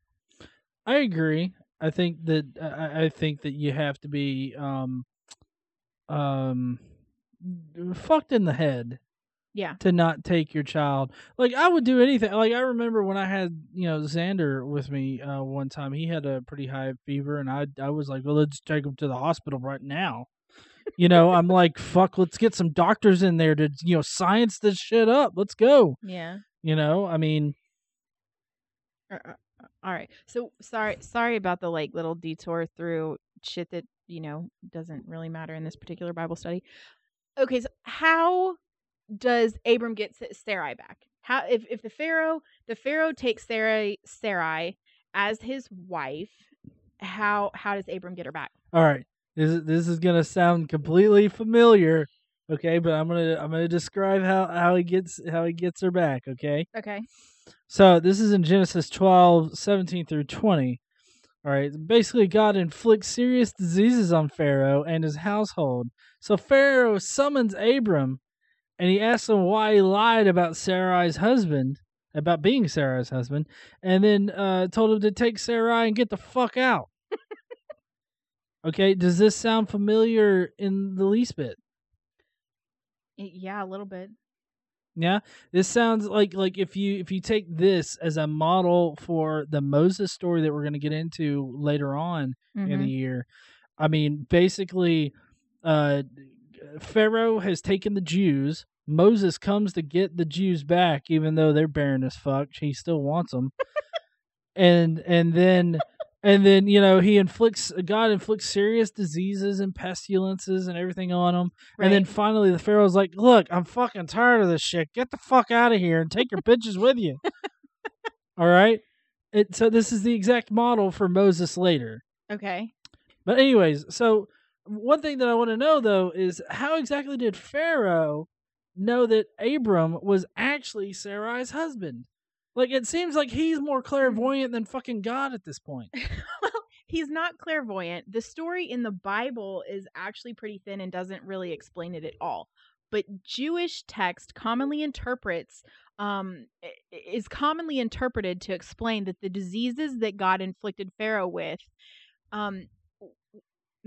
Speaker 1: I agree. I think that I, I think that you have to be um um fucked in the head
Speaker 2: Yeah.
Speaker 1: to not take your child. Like I would do anything. Like I remember when I had you know Xander with me uh, one time. He had a pretty high fever, and I I was like, well, let's take him to the hospital right now. You know, I'm like, fuck, let's get some doctors in there to you know science this shit up. Let's go.
Speaker 2: Yeah.
Speaker 1: You know, I mean,
Speaker 2: Uh, uh, uh, All right. So sorry sorry about the like little detour through shit that, you know, doesn't really matter in this particular Bible study. Okay, so how does Abram get Sa- Sarai back? How if if the Pharaoh the Pharaoh takes Sarai Sarai as his wife, how how does Abram get her back?
Speaker 1: all right, this is, this is gonna sound completely familiar. Okay, but I'm gonna I'm gonna describe how how he gets how he gets her back. Okay.
Speaker 2: Okay.
Speaker 1: So this is in Genesis 12, 17 through 20. All right. Basically, God inflicts serious diseases on Pharaoh and his household. So Pharaoh summons Abram and he asks him why he lied about Sarai's husband, about being Sarai's husband, and then uh, told him to take Sarai and get the fuck out. okay. Does this sound familiar in the least bit?
Speaker 2: Yeah, a little bit.
Speaker 1: Yeah, this sounds like like if you if you take this as a model for the Moses story that we're going to get into later on in the
Speaker 2: Mhm.
Speaker 1: year. I mean, basically, uh, Pharaoh has taken the Jews. Moses comes to get the Jews back, even though they're barren as fuck. He still wants them, and and then and then you know he inflicts God inflicts serious diseases and pestilences and everything on them. And then finally, the Pharaoh's like, "Look, I'm fucking tired of this shit. Get the fuck out of here and take your bitches with you." All right. It, so this is the exact model for Moses later.
Speaker 2: Okay.
Speaker 1: But anyways, so one thing that I want to know though is how exactly did Pharaoh know that Abram was actually Sarai's husband? Like it seems like he's more clairvoyant than fucking God at this point.
Speaker 2: well, he's not clairvoyant. The story in the Bible is actually pretty thin and doesn't really explain it at all. But Jewish text commonly interprets um is commonly interpreted to explain that the diseases that God inflicted Pharaoh with um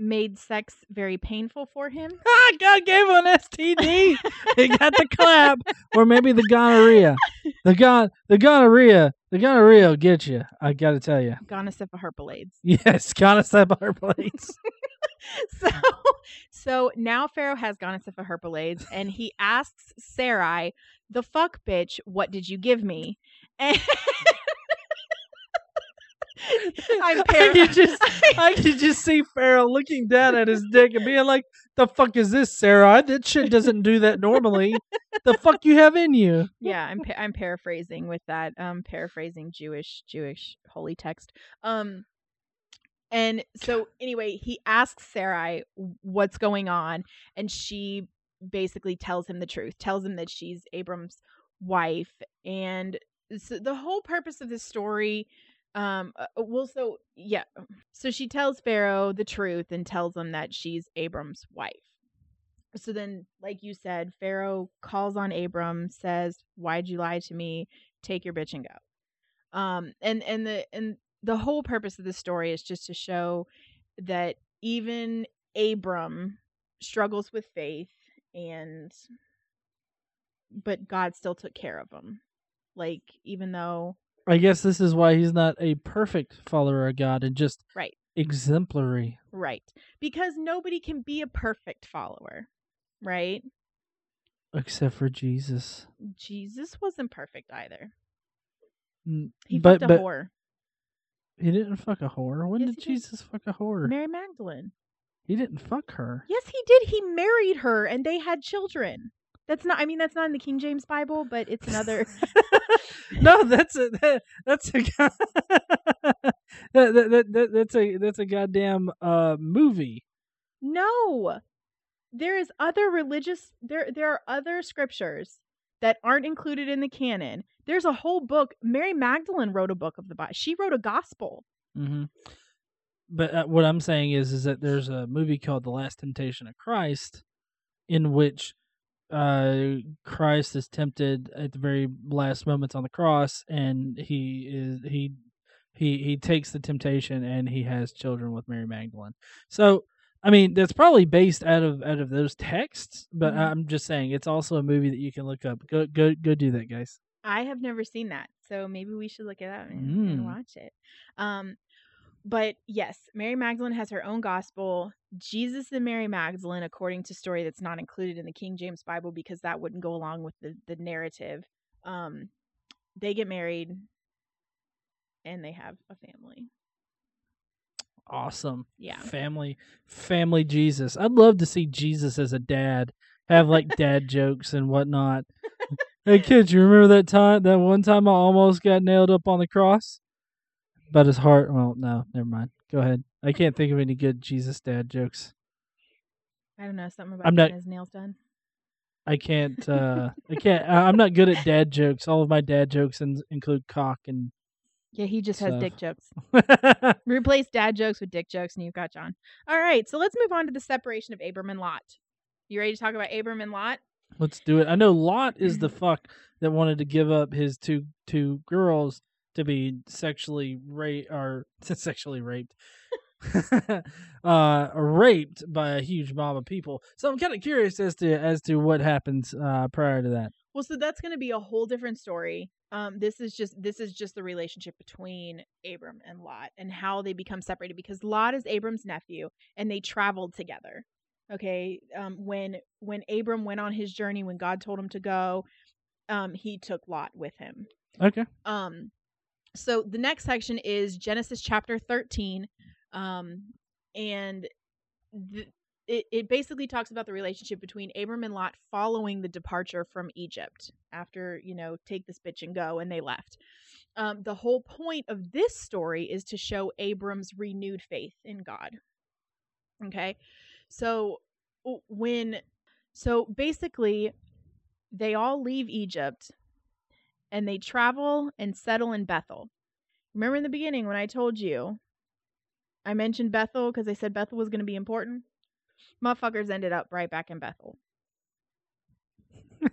Speaker 2: made sex very painful for him.
Speaker 1: Ah, God gave him an STD. he got the clap, or maybe the gonorrhea. The gon, the gonorrhea, the gonorrhea will get you. I got to tell you.
Speaker 2: Gonosyphoherpalades.
Speaker 1: Yes, gonosyphoherpalades.
Speaker 2: so so now Pharaoh has gonosyphoherpalades and he asks Sarai, the fuck bitch, what did you give me? And I'm
Speaker 1: I could just, I could just see Pharaoh looking down at his dick and being like, "The fuck is this, Sarah? That shit doesn't do that normally. the fuck you have in you?"
Speaker 2: yeah, I'm pa- I'm paraphrasing with that. Um paraphrasing Jewish Jewish holy text. Um and so anyway, he asks Sarai what's going on and she basically tells him the truth. Tells him that she's Abram's wife and so the whole purpose of this story um uh, well so yeah so she tells pharaoh the truth and tells him that she's abram's wife. So then like you said pharaoh calls on abram says why'd you lie to me? Take your bitch and go. Um and and the and the whole purpose of the story is just to show that even abram struggles with faith and but god still took care of him. Like even though
Speaker 1: I guess this is why he's not a perfect follower of God and just
Speaker 2: right
Speaker 1: exemplary.
Speaker 2: right because nobody can be a perfect follower right
Speaker 1: Except for Jesus.
Speaker 2: jesus wasn't perfect either he
Speaker 1: but
Speaker 2: fucked a
Speaker 1: but
Speaker 2: whore
Speaker 1: he didn't fuck a whore. When
Speaker 2: Yes,
Speaker 1: did
Speaker 2: he did.
Speaker 1: Jesus fuck a whore?
Speaker 2: mary magdalene
Speaker 1: he didn't fuck her.
Speaker 2: yes he did he married her and they had children that's not i mean that's not in the king james bible but it's another
Speaker 1: no, that's a that, that's a that, that, that, that, that's a that's a goddamn uh movie.
Speaker 2: no. There is other religious there there are other scriptures that aren't included in the canon. There's a whole book mary magdalene wrote a book of the bible she wrote a gospel.
Speaker 1: Hmm But uh, what I'm saying is, is that there's a movie called The Last Temptation of Christ, in which uh, Christ is tempted at the very last moments on the cross, and he is he he he takes the temptation, and he has children with Mary Magdalene. So I mean, that's probably based out of out of those texts, but
Speaker 2: Mhm.
Speaker 1: I'm just saying it's also a movie that you can look up. Go go go do that, guys.
Speaker 2: I have never seen that, so maybe we should look it up and,
Speaker 1: Mm.
Speaker 2: and watch it. Um, but yes, Mary Magdalene has her own gospel. Jesus and Mary Magdalene, according to story that's not included in the King James Bible because that wouldn't go along with the the narrative. Um, they get married, and they have a family.
Speaker 1: Awesome.
Speaker 2: Yeah.
Speaker 1: Family family Jesus. I'd love to see Jesus as a dad. Have like dad jokes and whatnot. Hey kids, you remember that time that one time I almost got nailed up on the cross? But his heart well, no, never mind. Go ahead. I can't think of any good Jesus dad jokes.
Speaker 2: I don't know something about
Speaker 1: I'm
Speaker 2: getting
Speaker 1: not-
Speaker 2: his nails done.
Speaker 1: I can't uh I can't I- I'm not good at dad jokes. All of my dad jokes in, include cock and
Speaker 2: Yeah, he just has dick jokes. Replace dad jokes with dick jokes, and you've got John. All right, so let's move on to the separation of Abram and Lot. You ready to talk about Abram and Lot?
Speaker 1: Let's do it. I know Lot is the fuck that wanted to give up his two two girls to be sexually raped or sexually raped. uh raped by a huge mob of people. So I'm kind of curious as to as to what happens uh prior to that.
Speaker 2: Well, so that's going to be a whole different story. Um, this is just this is just the relationship between Abram and Lot and how they become separated because Lot is Abram's nephew and they traveled together. Okay, um, when when Abram went on his journey, when God told him to go, um, he took Lot with him.
Speaker 1: Okay.
Speaker 2: Um, so the next section is Genesis chapter 13. Um, and th- it, it basically talks about the relationship between Abram and Lot following the departure from Egypt after, you know, take this bitch and go, and they left. Um, the whole point of this story is to show Abram's renewed faith in God. Okay. So when, so basically, they all leave Egypt and they travel and settle in Bethel. Remember in the beginning when I told you I mentioned Bethel because I said Bethel was going to be important? Motherfuckers ended up right back in Bethel.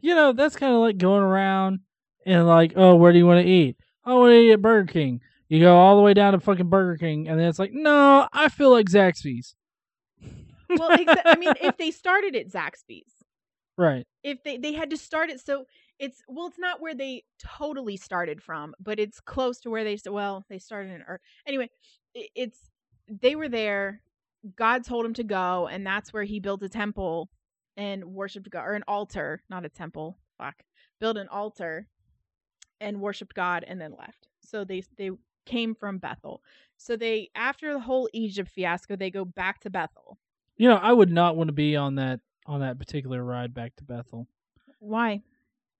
Speaker 1: you know, that's kind of like going around and like, oh, where do you want to eat? Oh, I want to eat at Burger King. You go all the way down to fucking Burger King, and then it's like, no, I feel like Zaxby's.
Speaker 2: Well, exa- I mean, if they started at Zaxby's,
Speaker 1: right.
Speaker 2: if they they had to start it, so it's well, it's not where they totally started from, but it's close to where they well they started in or anyway, it's they were there. God told him to go, and that's where he built a temple and worshipped God, or an altar, not a temple. Fuck, built an altar and worshipped God, and then left. So they they came from Bethel. So they after the whole Egypt fiasco, they go back to Bethel.
Speaker 1: You know, I would not want to be on that on that particular ride back to Bethel
Speaker 2: Why?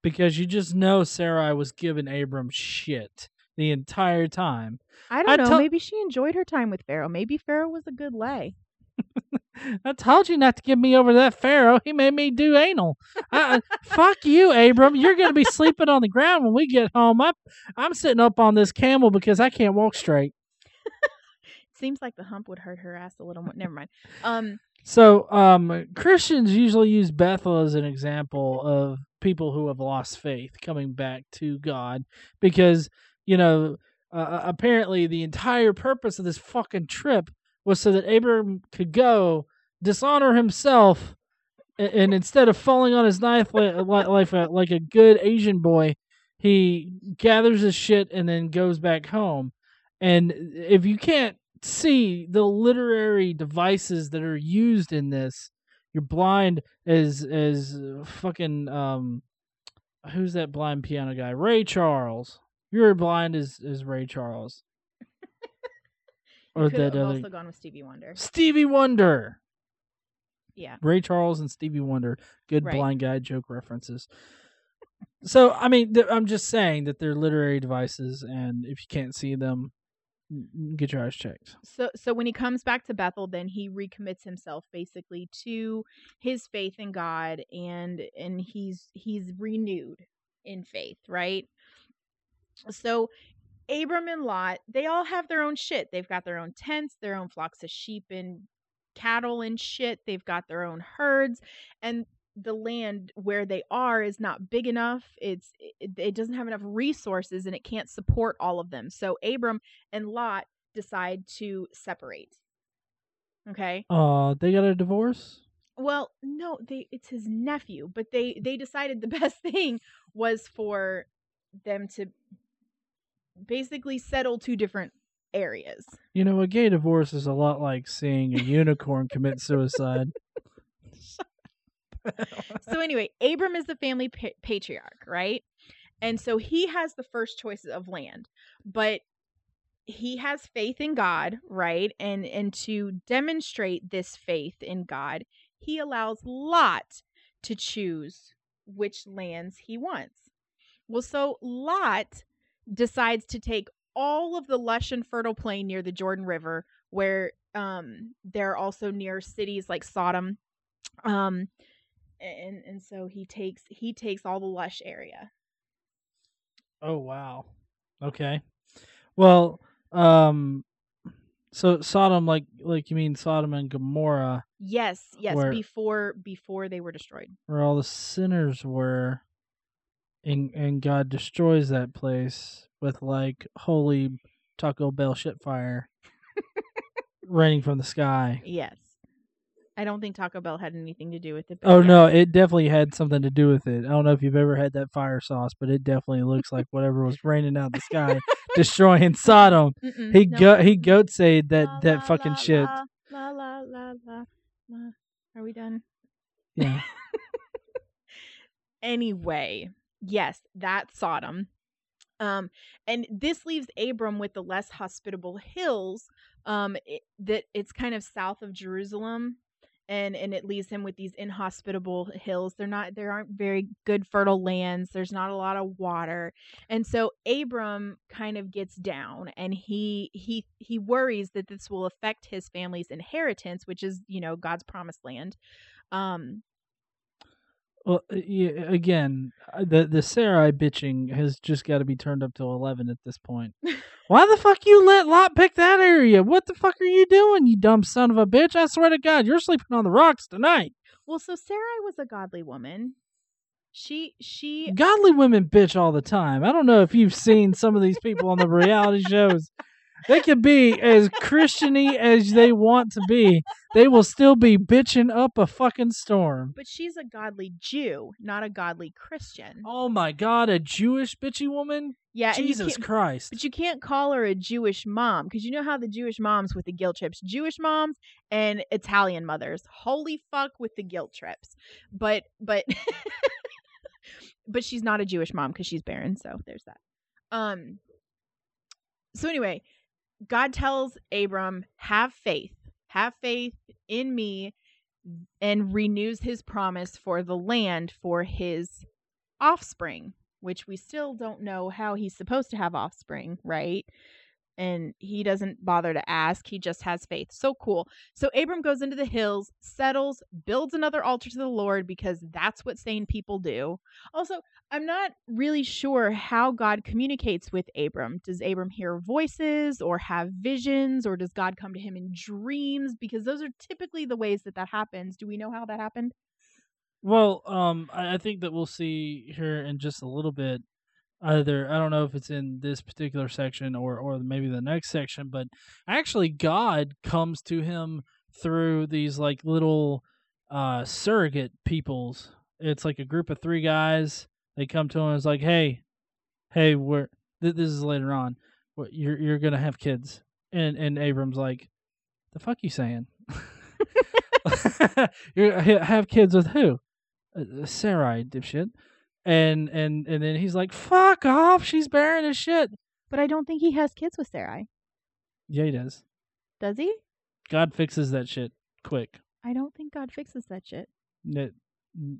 Speaker 1: Because you just know Sarai was giving Abram shit the entire time.
Speaker 2: I don't
Speaker 1: I
Speaker 2: know.
Speaker 1: tell-
Speaker 2: Maybe she enjoyed her time with Pharaoh. Maybe Pharaoh was a good lay.
Speaker 1: I told you not to give me over to that Pharaoh. He made me do anal. I, fuck you, Abram. You're gonna be sleeping on the ground when we get home. I'm I'm sitting up on this camel because I can't walk straight.
Speaker 2: Seems like the hump would hurt her ass a little more. Never mind. Um,
Speaker 1: So, um, Christians usually use Bethel as an example of people who have lost faith coming back to God because, you know, uh, apparently the entire purpose of this fucking trip was so that Abram could go dishonor himself and, and instead of falling on his knife like, like, a, like a good Asian boy, he gathers his shit and then goes back home. And if you can't see the literary devices that are used in this, you're blind as as uh, fucking um who's that blind piano guy? Ray Charles. You're blind as as Ray Charles. or that other
Speaker 2: also gone with Stevie Wonder.
Speaker 1: Stevie Wonder.
Speaker 2: Yeah.
Speaker 1: Ray Charles and Stevie Wonder. Good
Speaker 2: Right.
Speaker 1: blind guy joke references. So I mean, th- I'm just saying that they're literary devices, and if you can't see them, Mm, mm, get your eyes checked.
Speaker 2: So so when he comes back to Bethel, then he recommits himself basically to his faith in God, and and he's he's renewed in faith, right? So Abram and Lot, they all have their own shit. They've got their own tents, their own flocks of sheep and cattle and shit. They've got their own herds, and the land where they are is not big enough. It's it, it doesn't have enough resources, and it can't support all of them. So Abram and Lot decide to separate. Okay.
Speaker 1: Oh, they got a divorce.
Speaker 2: Well, no, they it's his nephew, but they they decided the best thing was for them to basically settle two different areas.
Speaker 1: You know, a gay divorce is a lot like seeing a unicorn commit suicide.
Speaker 2: So anyway, Abram is the family pa- patriarch, right? And so he has the first choice of land, but he has faith in God, right? And and to demonstrate this faith in God, he allows Lot to choose which lands he wants. Well, so Lot decides to take all of the lush and fertile plain near the Jordan River, where um, they're also near cities like Sodom. Um, and and so he takes he takes all the lush area.
Speaker 1: Oh wow. Okay. Well, um so Sodom like like you mean Sodom and Gomorrah
Speaker 2: Yes, yes,
Speaker 1: Where-
Speaker 2: before before they were destroyed.
Speaker 1: where all the sinners were and and God destroys that place with like holy Taco Bell shit fire raining from the sky.
Speaker 2: Yes. I don't think Taco Bell had anything to do with it.
Speaker 1: Oh no, it definitely had something to do with it. I don't know if you've ever had that fire sauce, but it definitely looks like whatever was raining out the sky destroying Sodom.
Speaker 2: Mm-mm,
Speaker 1: He
Speaker 2: no.
Speaker 1: go he goat sayed that
Speaker 2: La,
Speaker 1: that
Speaker 2: la,
Speaker 1: fucking
Speaker 2: la,
Speaker 1: shit.
Speaker 2: La, la la la la la. Are we done?
Speaker 1: Yeah.
Speaker 2: Anyway, yes, that's Sodom. Um, and this leaves Abram with the less hospitable hills. Um, it, that it's kind of south of Jerusalem, and and it leaves him with these inhospitable hills. They're not there aren't very good fertile lands. There's not a lot of water, and so Abram kind of gets down, and he he he worries that this will affect his family's inheritance, which is you know God's promised land. Um,
Speaker 1: Well, uh, yeah, again, uh, the the Sarai bitching has just got to be turned up to eleven at this point. Why the fuck you let Lot pick that area? What the fuck are you doing, you dumb son of a bitch? I swear to God, you're sleeping on the rocks tonight.
Speaker 2: Well, so Sarai was a godly woman. She she
Speaker 1: Godly women bitch all the time. I don't know if you've seen some of these people on the reality shows. They can be as Christiany as they want to be. They will still be bitching up a fucking storm.
Speaker 2: but she's a godly Jew, not a godly Christian.
Speaker 1: Oh my God, a Jewish bitchy woman?
Speaker 2: yeah,
Speaker 1: Jesus Christ.
Speaker 2: But you can't call her a Jewish mom because you know how the Jewish moms with the guilt trips, Jewish moms and Italian mothers. Holy fuck with the guilt trips. But but but she's not a Jewish mom because she's barren, so there's that. Um so anyway, God tells Abram, have faith. Have faith in me and renews his promise for the land for his offspring, which we still don't know how he's supposed to have offspring, right? And he doesn't bother to ask. He just has faith. So cool. So Abram goes into the hills, settles, builds another altar to the Lord because that's what sane people do. Also, I'm not really sure how God communicates with Abram. Does Abram hear voices or have visions or does God come to him in dreams? Because those are typically the ways that that happens. Do we know how that happened?
Speaker 1: Well, um, I, I think that we'll see here in just a little bit. Either I don't know if it's in this particular section or or maybe the next section, but actually God comes to him through these like little uh surrogate peoples. It's like a group of three guys. They come to him and it's like, hey, hey, we're th- this is later on. What you're you're gonna have kids, and and Abram's like, the fuck you saying? you have kids with who? uh, Sarai, dipshit. And and and then he's like, "Fuck off! She's barren as shit."
Speaker 2: But I don't think he has kids with Sarai.
Speaker 1: Yeah, he does.
Speaker 2: Does he?
Speaker 1: God fixes that shit quick.
Speaker 2: I don't think God fixes that shit.
Speaker 1: It,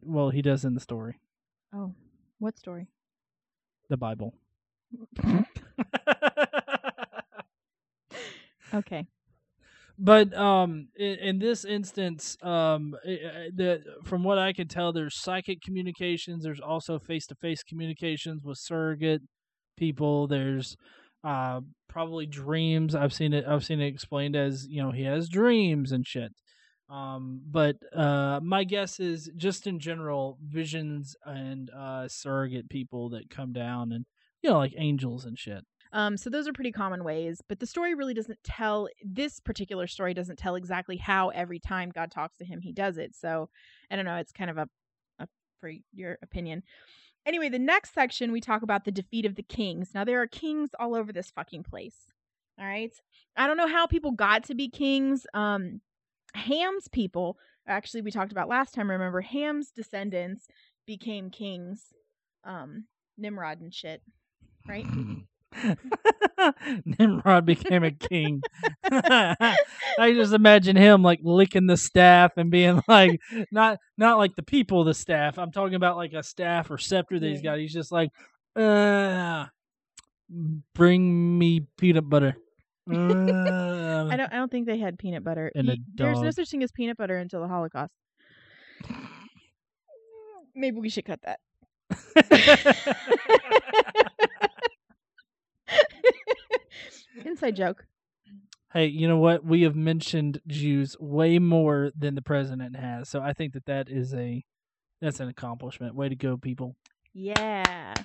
Speaker 1: well, he does in the story,
Speaker 2: Oh, what story?
Speaker 1: the Bible.
Speaker 2: Okay.
Speaker 1: But um, in, in this instance, um, i- i- the from what I can tell, there's psychic communications. There's also face-to-face communications with surrogate people. There's uh probably dreams. I've seen it. I've seen it explained as you know he has dreams and shit. Um, but uh, my guess is just in general visions and uh surrogate people that come down and you know like angels and shit.
Speaker 2: Um, so those are pretty common ways, but the story really doesn't tell. This particular story doesn't tell exactly how every time God talks to him, he does it. So I don't know. It's kind of up for your opinion. Anyway, the next section we talk about the defeat of the kings. Now there are kings all over this fucking place. All right. I don't know how people got to be kings. Um, Ham's people, actually, we talked about last time. Remember, Ham's descendants became kings. Um, Nimrod and shit, right?
Speaker 1: Nimrod became a king. I just imagine him like licking the staff and being like, not not like the people, the staff. I'm talking about like a staff or scepter that he's got. He's just like, uh, bring me peanut butter.
Speaker 2: I
Speaker 1: Uh,
Speaker 2: don't. I don't think they had peanut butter.
Speaker 1: And a
Speaker 2: Y- There's no such thing as peanut butter until the Holocaust. Maybe we should cut that. Inside joke.
Speaker 1: hey, you know what? We have mentioned Jews way more than the president has, so I think that that is a that's an accomplishment. Way to go, people.
Speaker 2: Yeah.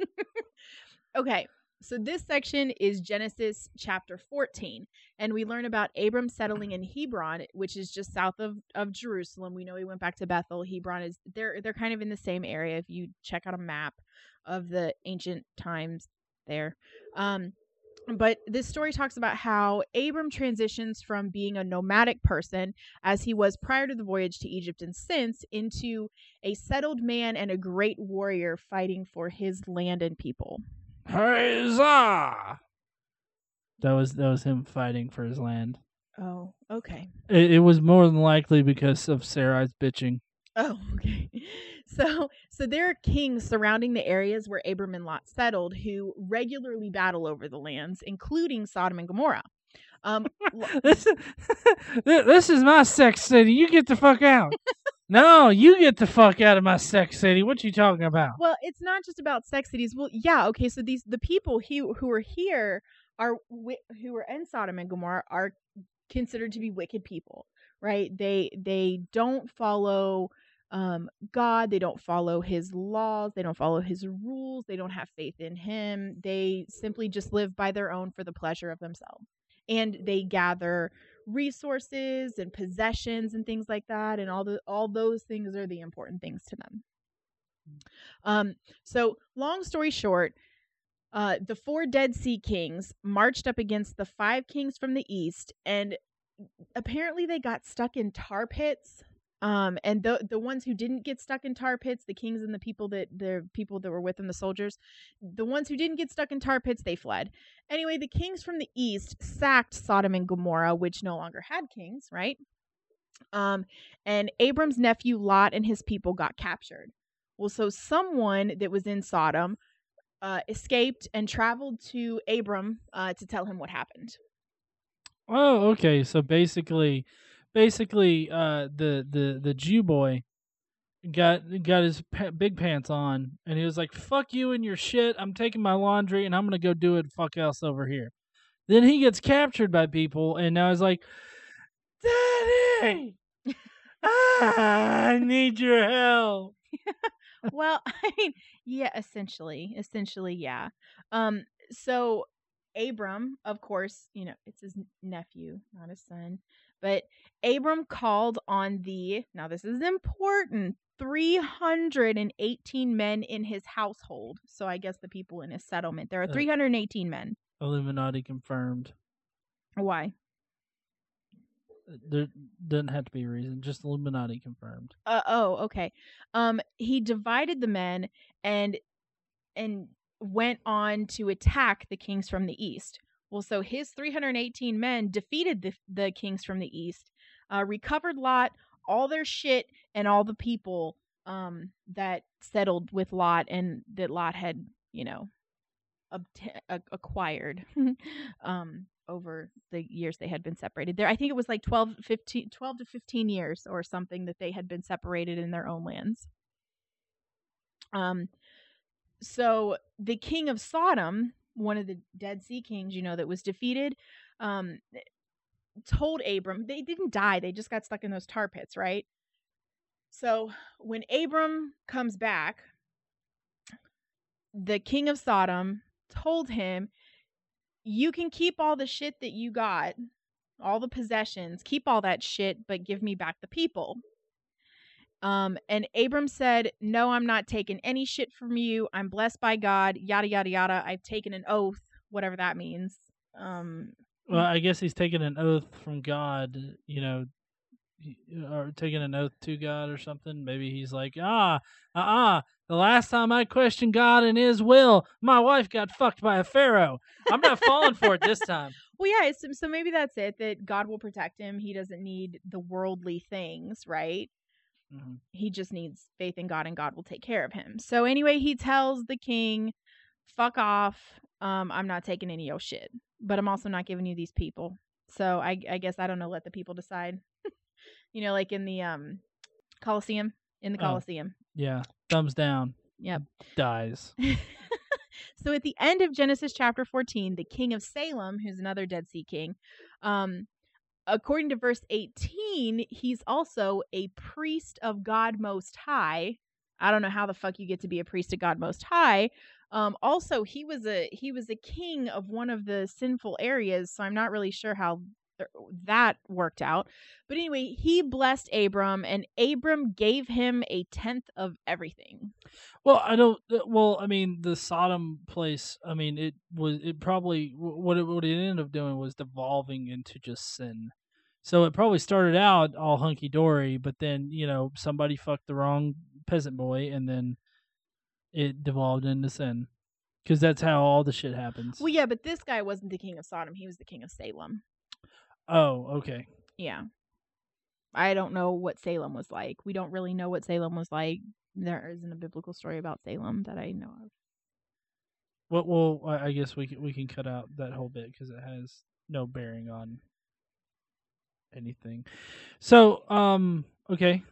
Speaker 2: okay. So this section is Genesis chapter 14, and we learn about Abram settling in Hebron, which is just south of, of Jerusalem. We know he went back to Bethel. Hebron is they're they're kind of in the same area if you check out a map of the ancient times there. Um but this story talks about how Abram transitions from being a nomadic person, as he was prior to the voyage to Egypt and since, into a settled man and a great warrior fighting for his land and people.
Speaker 1: Huzzah! That was that was him fighting for his land.
Speaker 2: Oh, okay.
Speaker 1: It, it was more than likely because of Sarai's bitching.
Speaker 2: Oh, okay. So, so there are kings surrounding the areas where Abram and Lot settled who regularly battle over the lands, including Sodom and Gomorrah. Um,
Speaker 1: this, this is my sex city. You get the fuck out. no, you get the fuck out of my sex city. What you talking about?
Speaker 2: well, it's not just about sex cities. Well, yeah, okay. So these the people who who are here are who are in Sodom and Gomorrah are considered to be wicked people, right? They they don't follow um God, they don't follow his laws, they don't follow his rules, they don't have faith in him. They simply just live by their own for the pleasure of themselves. And they gather resources and possessions and things like that and all the all those things are the important things to them. Um so long story short, uh, the four Dead Sea kings marched up against the five kings from the east, and apparently they got stuck in tar pits. Um, and the the ones who didn't get stuck in tar pits, the kings and the people that the people that were with them, the soldiers, the ones who didn't get stuck in tar pits, they fled. Anyway, the kings from the east sacked Sodom and Gomorrah, which no longer had kings, right? Um, and Abram's nephew Lot and his people got captured. Well, so someone that was in Sodom uh, escaped and traveled to Abram uh, to tell him what happened.
Speaker 1: Oh, okay. So basically, basically, uh, the the the Jew boy got got his pa- big pants on, and he was like, "Fuck you and your shit. I'm taking my laundry, and I'm gonna go do it. Fuck else over here." Then he gets captured by people, and now he's like, "Daddy, I need your help."
Speaker 2: well, I mean, yeah, essentially, essentially, yeah. Um, so Abram, of course, you know, it's his nephew, not his son, but Abram called on the now this is important 318 men in his household. So I guess the people in his settlement. There are
Speaker 1: Uh,
Speaker 2: 318 men.
Speaker 1: Illuminati confirmed.
Speaker 2: Why?
Speaker 1: There doesn't have to be a reason. Just Illuminati confirmed.
Speaker 2: Uh, oh, okay. Um, he divided the men and and went on to attack the kings from the east. Well, so his 318 men defeated the the kings from the east, uh, recovered Lot, all their shit, and all the people um that settled with Lot and that Lot had, you know, obta- acquired um over the years they had been separated. There i think it was like 12 15 12 to 15 years or something that they had been separated in their own lands. Um so the king of sodom one of the dead sea kings you know that was defeated um told abram they didn't die they just got stuck in those tar pits right so when abram comes back the king of sodom told him you can keep all the shit that you got, all the possessions, keep all that shit, but give me back the people. Um, and Abram said, No, I'm not taking any shit from you. I'm blessed by God, yada, yada, yada. I've taken an oath, whatever that means. Um,
Speaker 1: Well, I guess he's taking an oath from God, you know, or taking an oath to God or something. Maybe he's like, ah, uh uh The last time I questioned God and His will, my wife got fucked by a pharaoh. I'm not falling for it this time.
Speaker 2: well, yeah, so maybe that's it, that God will protect him. He doesn't need the worldly things, right?
Speaker 1: Mhm.
Speaker 2: he just needs faith in God and God will take care of him. So anyway, he tells the king, "Fuck off. Um, I'm not taking any of your shit, but I'm also not giving you these people." So I, I guess I don't know. Let the people decide. you know, like in the um, Colosseum. In the
Speaker 1: Oh.
Speaker 2: Colosseum.
Speaker 1: Yeah, thumbs down.
Speaker 2: Yep.
Speaker 1: Dies.
Speaker 2: so at the end of Genesis chapter 14, the king of Salem, who's another Dead Sea king, um, according to verse 18, he's also a priest of God Most High. I don't know how the fuck you get to be a priest of God Most High. Um, also, he was a he was a king of one of the sinful areas, so I'm not really sure how that worked out. But anyway, he blessed Abram, and Abram gave him a tenth of everything.
Speaker 1: Well, I don't. uh, Well, I mean, the Sodom place. I mean, it was. It probably what it what it ended up doing was devolving into just sin. So it probably started out all hunky dory, but then you know somebody fucked the wrong peasant boy, and then it devolved into sin. Because that's how all the shit happens.
Speaker 2: Well, yeah, but this guy wasn't the king of Sodom; he was the king of Salem.
Speaker 1: Oh, okay.
Speaker 2: Yeah. I don't know what Salem was like. We don't really know what Salem was like. There isn't a biblical story about Salem that I know of.
Speaker 1: Well, well, I I guess we can, we can cut out that whole bit because it has no bearing on anything. So, um, okay.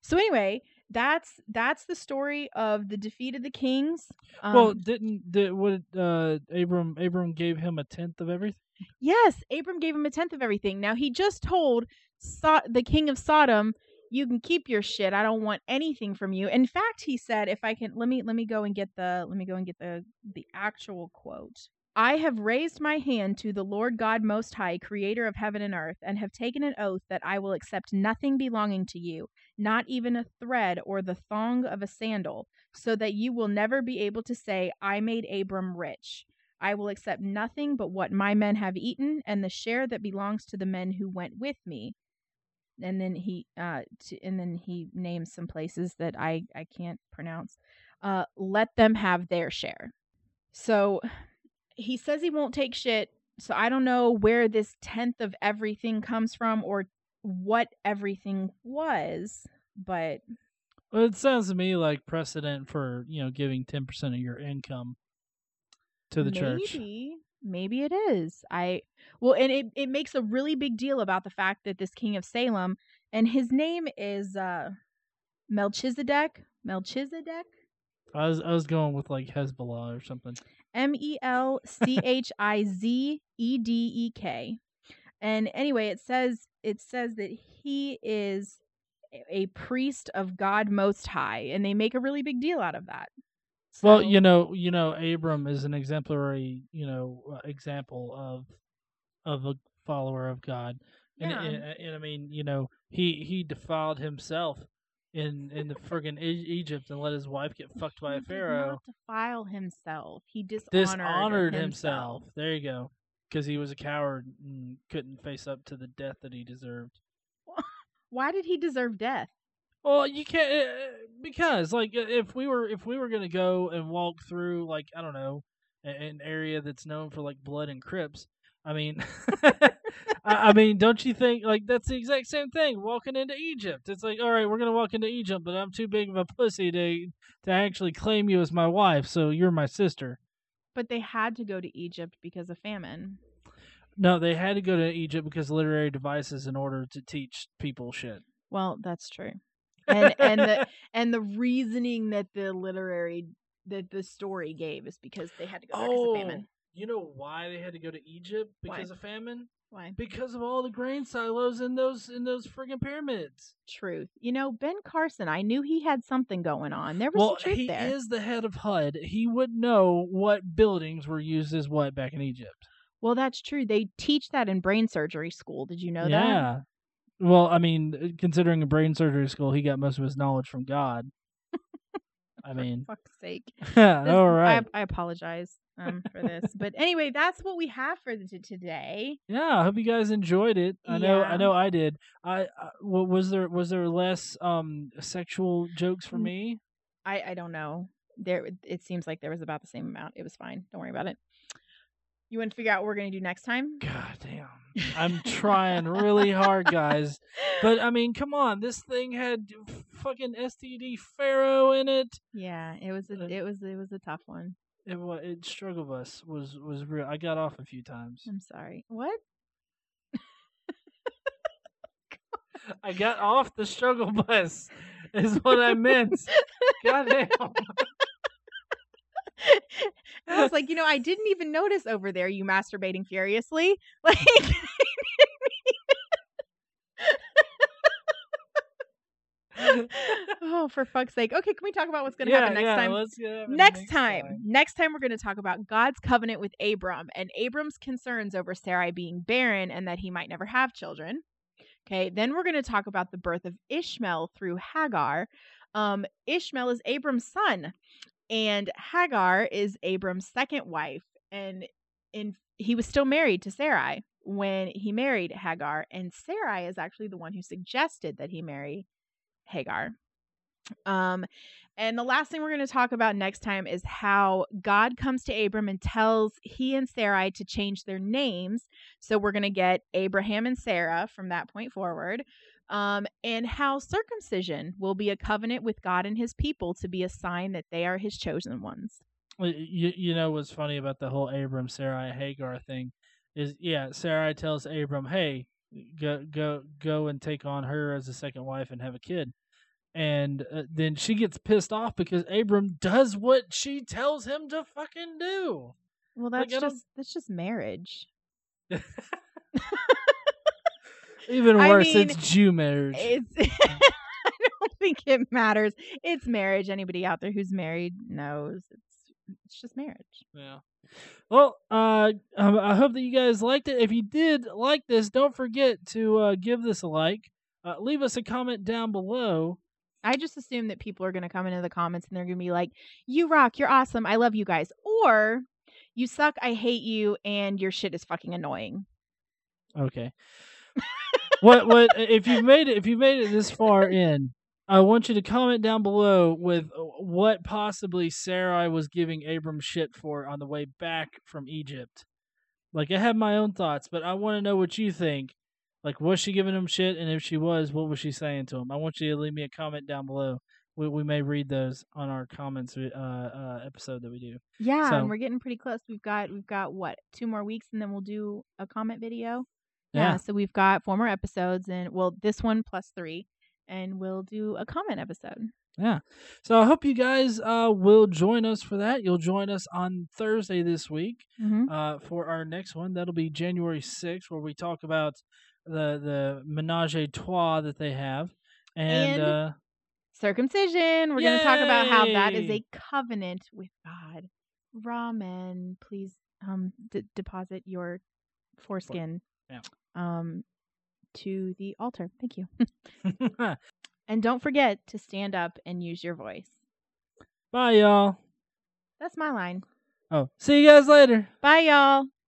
Speaker 2: So anyway, that's that's the story of the defeat of the kings. Um,
Speaker 1: well, didn't did what uh Abram Abram gave him a tenth of everything?
Speaker 2: Yes, Abram gave him a tenth of everything. Now he just told so- the king of Sodom, "You can keep your shit. I don't want anything from you." In fact, he said, "If I can, let me let me go and get the let me go and get the the actual quote." I have raised my hand to the Lord God Most High, creator of heaven and earth, and have taken an oath that I will accept nothing belonging to you, not even a thread or the thong of a sandal, so that you will never be able to say, I made Abram rich. I will accept nothing but what my men have eaten, and the share that belongs to the men who went with me. And then he, uh, to, and then he names some places that I I can't pronounce. Uh, let them have their share. So he says he won't take shit. So I don't know where this tenth of everything comes from or what everything was, but
Speaker 1: Well, it sounds to me like precedent for you know giving ten percent of your income to the church.
Speaker 2: maybe maybe it is. I well, and it it makes a really big deal about the fact that this king of Salem and his name is uh Melchizedek. Melchizedek.
Speaker 1: I was I was going with like Hezbollah or something.
Speaker 2: M E L C H I Z E D E K. And anyway, it says it says that he is a priest of God Most High, and they make a really big deal out of that.
Speaker 1: Well, you know, you know, Abram is an exemplary, you know, uh, example of of a follower of God. And,
Speaker 2: Yeah.
Speaker 1: and, and I mean, you know, he he defiled himself in in the friggin' Egypt and let his wife get fucked by
Speaker 2: he
Speaker 1: a pharaoh.
Speaker 2: defile himself. He dishonored,
Speaker 1: Dishonored
Speaker 2: himself.
Speaker 1: himself. There you go. Because he was a coward and couldn't face up to the death that he deserved.
Speaker 2: Why did he deserve death?
Speaker 1: Well, you can't uh, because like if we were if we were gonna go and walk through like I don't know an area that's known for like blood and crips. I mean, I, I mean, don't you think like that's the exact same thing? Walking into Egypt, it's like all right, we're gonna walk into Egypt, but I'm too big of a pussy to to actually claim you as my wife, so you're my sister.
Speaker 2: But they had to go to Egypt because of famine.
Speaker 1: No, they had to go to Egypt because of literary devices in order to teach people shit.
Speaker 2: Well, that's true. And and the and the reasoning that the literary that the story gave is because they had to go because of famine.
Speaker 1: Oh, you know why they had to go to Egypt
Speaker 2: Why?
Speaker 1: because of famine?
Speaker 2: Why?
Speaker 1: Because of all the grain silos in those in those friggin' pyramids.
Speaker 2: Truth. You know, Ben Carson, I knew he had something going on. There was
Speaker 1: Well,
Speaker 2: some truth
Speaker 1: he
Speaker 2: there.
Speaker 1: is the head of HUD. He would know what buildings were used as what back in Egypt.
Speaker 2: Well, that's true. They teach that in brain surgery school. Did you know that?
Speaker 1: Well, I mean, uh, considering a brain surgery school, he got most of his knowledge from God. I mean,
Speaker 2: fuck's sake.
Speaker 1: all right.
Speaker 2: I, I apologize um, for this. but anyway, that's what we have for the, today.
Speaker 1: Yeah, I hope you guys enjoyed it. I know,
Speaker 2: Yeah.
Speaker 1: I know, I did. I, I was there was there less um sexual jokes for me?
Speaker 2: I, I don't know. There, it seems like there was about the same amount. It was fine. Don't worry about it. You want to figure out what we're gonna do next time?
Speaker 1: God damn, I'm trying really hard, guys. But I mean, come on, this thing had fucking STD Pharaoh in it.
Speaker 2: yeah, it was. A,
Speaker 1: Uh,
Speaker 2: it was. It was a tough one.
Speaker 1: It was it struggle bus was was real. I got off a few times.
Speaker 2: I'm sorry. What?
Speaker 1: I got off the struggle bus. Is what I meant. God damn.
Speaker 2: I was like, you know, I didn't even notice over there you masturbating furiously. Like, oh, for fuck's sake. Okay, can we talk about what's going to happen next time?
Speaker 1: Let's get happen
Speaker 2: next time, next time we're going to talk about God's covenant with Abram and Abram's concerns over Sarai being barren and that he might never have children. Okay, then we're going to talk about the birth of Ishmael through Hagar. Um, Ishmael is Abram's son, and Hagar is Abram's second wife. And in he was still married to Sarai when he married Hagar, and Sarai is actually the one who suggested that he marry Hagar. Um, and the last thing we're going to talk about next time is how God comes to Abram and tells he and Sarai to change their names. So we're going to get Abraham and Sarah from that point forward. Um, and how circumcision will be a covenant with God and his people to be a sign that they are his chosen ones.
Speaker 1: You you know what's funny about the whole Abram Sarai Hagar thing is yeah Sarai tells Abram hey go go go and take on her as a second wife and have a kid and uh, then she gets pissed off because Abram does what she tells him to fucking do.
Speaker 2: Well, that's
Speaker 1: don't-
Speaker 2: just that's just marriage.
Speaker 1: Even
Speaker 2: I
Speaker 1: worse,
Speaker 2: mean,
Speaker 1: it's Jew marriage.
Speaker 2: It's I don't think it matters. It's marriage. Anybody out there who's married knows it's it's just marriage.
Speaker 1: Yeah. Well, uh, I hope that you guys liked it. If you did like this, don't forget to uh, give this a like. Uh, leave us a comment down below.
Speaker 2: I just assume that people are going to come into the comments and they're going to be like, "You rock, you're awesome, I love you guys," or "You suck, I hate you, and your shit is fucking annoying."
Speaker 1: Okay. What what if you've made it if you've made it this far in? I want you to comment down below with uh, what possibly Sarai was giving Abram shit for on the way back from Egypt. Like I have my own thoughts, but I want to know what you think. Like was she giving him shit and if she was, what was she saying to him? I want you to leave me a comment down below. We we may read those on our comments uh, uh episode that we do.
Speaker 2: Yeah,
Speaker 1: So-
Speaker 2: and we're getting pretty close. We've got we've got what two more weeks, and then we'll do a comment video.
Speaker 1: Yeah.
Speaker 2: so we've got four more episodes, and well, this one plus three, and we'll do a comment episode.
Speaker 1: Yeah. So I hope you guys uh, will join us for that. You'll join us on Thursday this week
Speaker 2: Mm-hmm.
Speaker 1: uh, for our next one. That'll be January 6th, where we talk about the the menage a trois that they have. And,
Speaker 2: And-
Speaker 1: uh,
Speaker 2: Circumcision. We're going to talk about how that is a covenant with God. Ramen, please um d- deposit your foreskin
Speaker 1: Yeah.
Speaker 2: Um to the altar. Thank you. And don't forget to stand up and use your voice.
Speaker 1: bye, y'all.
Speaker 2: That's my line.
Speaker 1: Oh, see you guys later.
Speaker 2: Bye, y'all.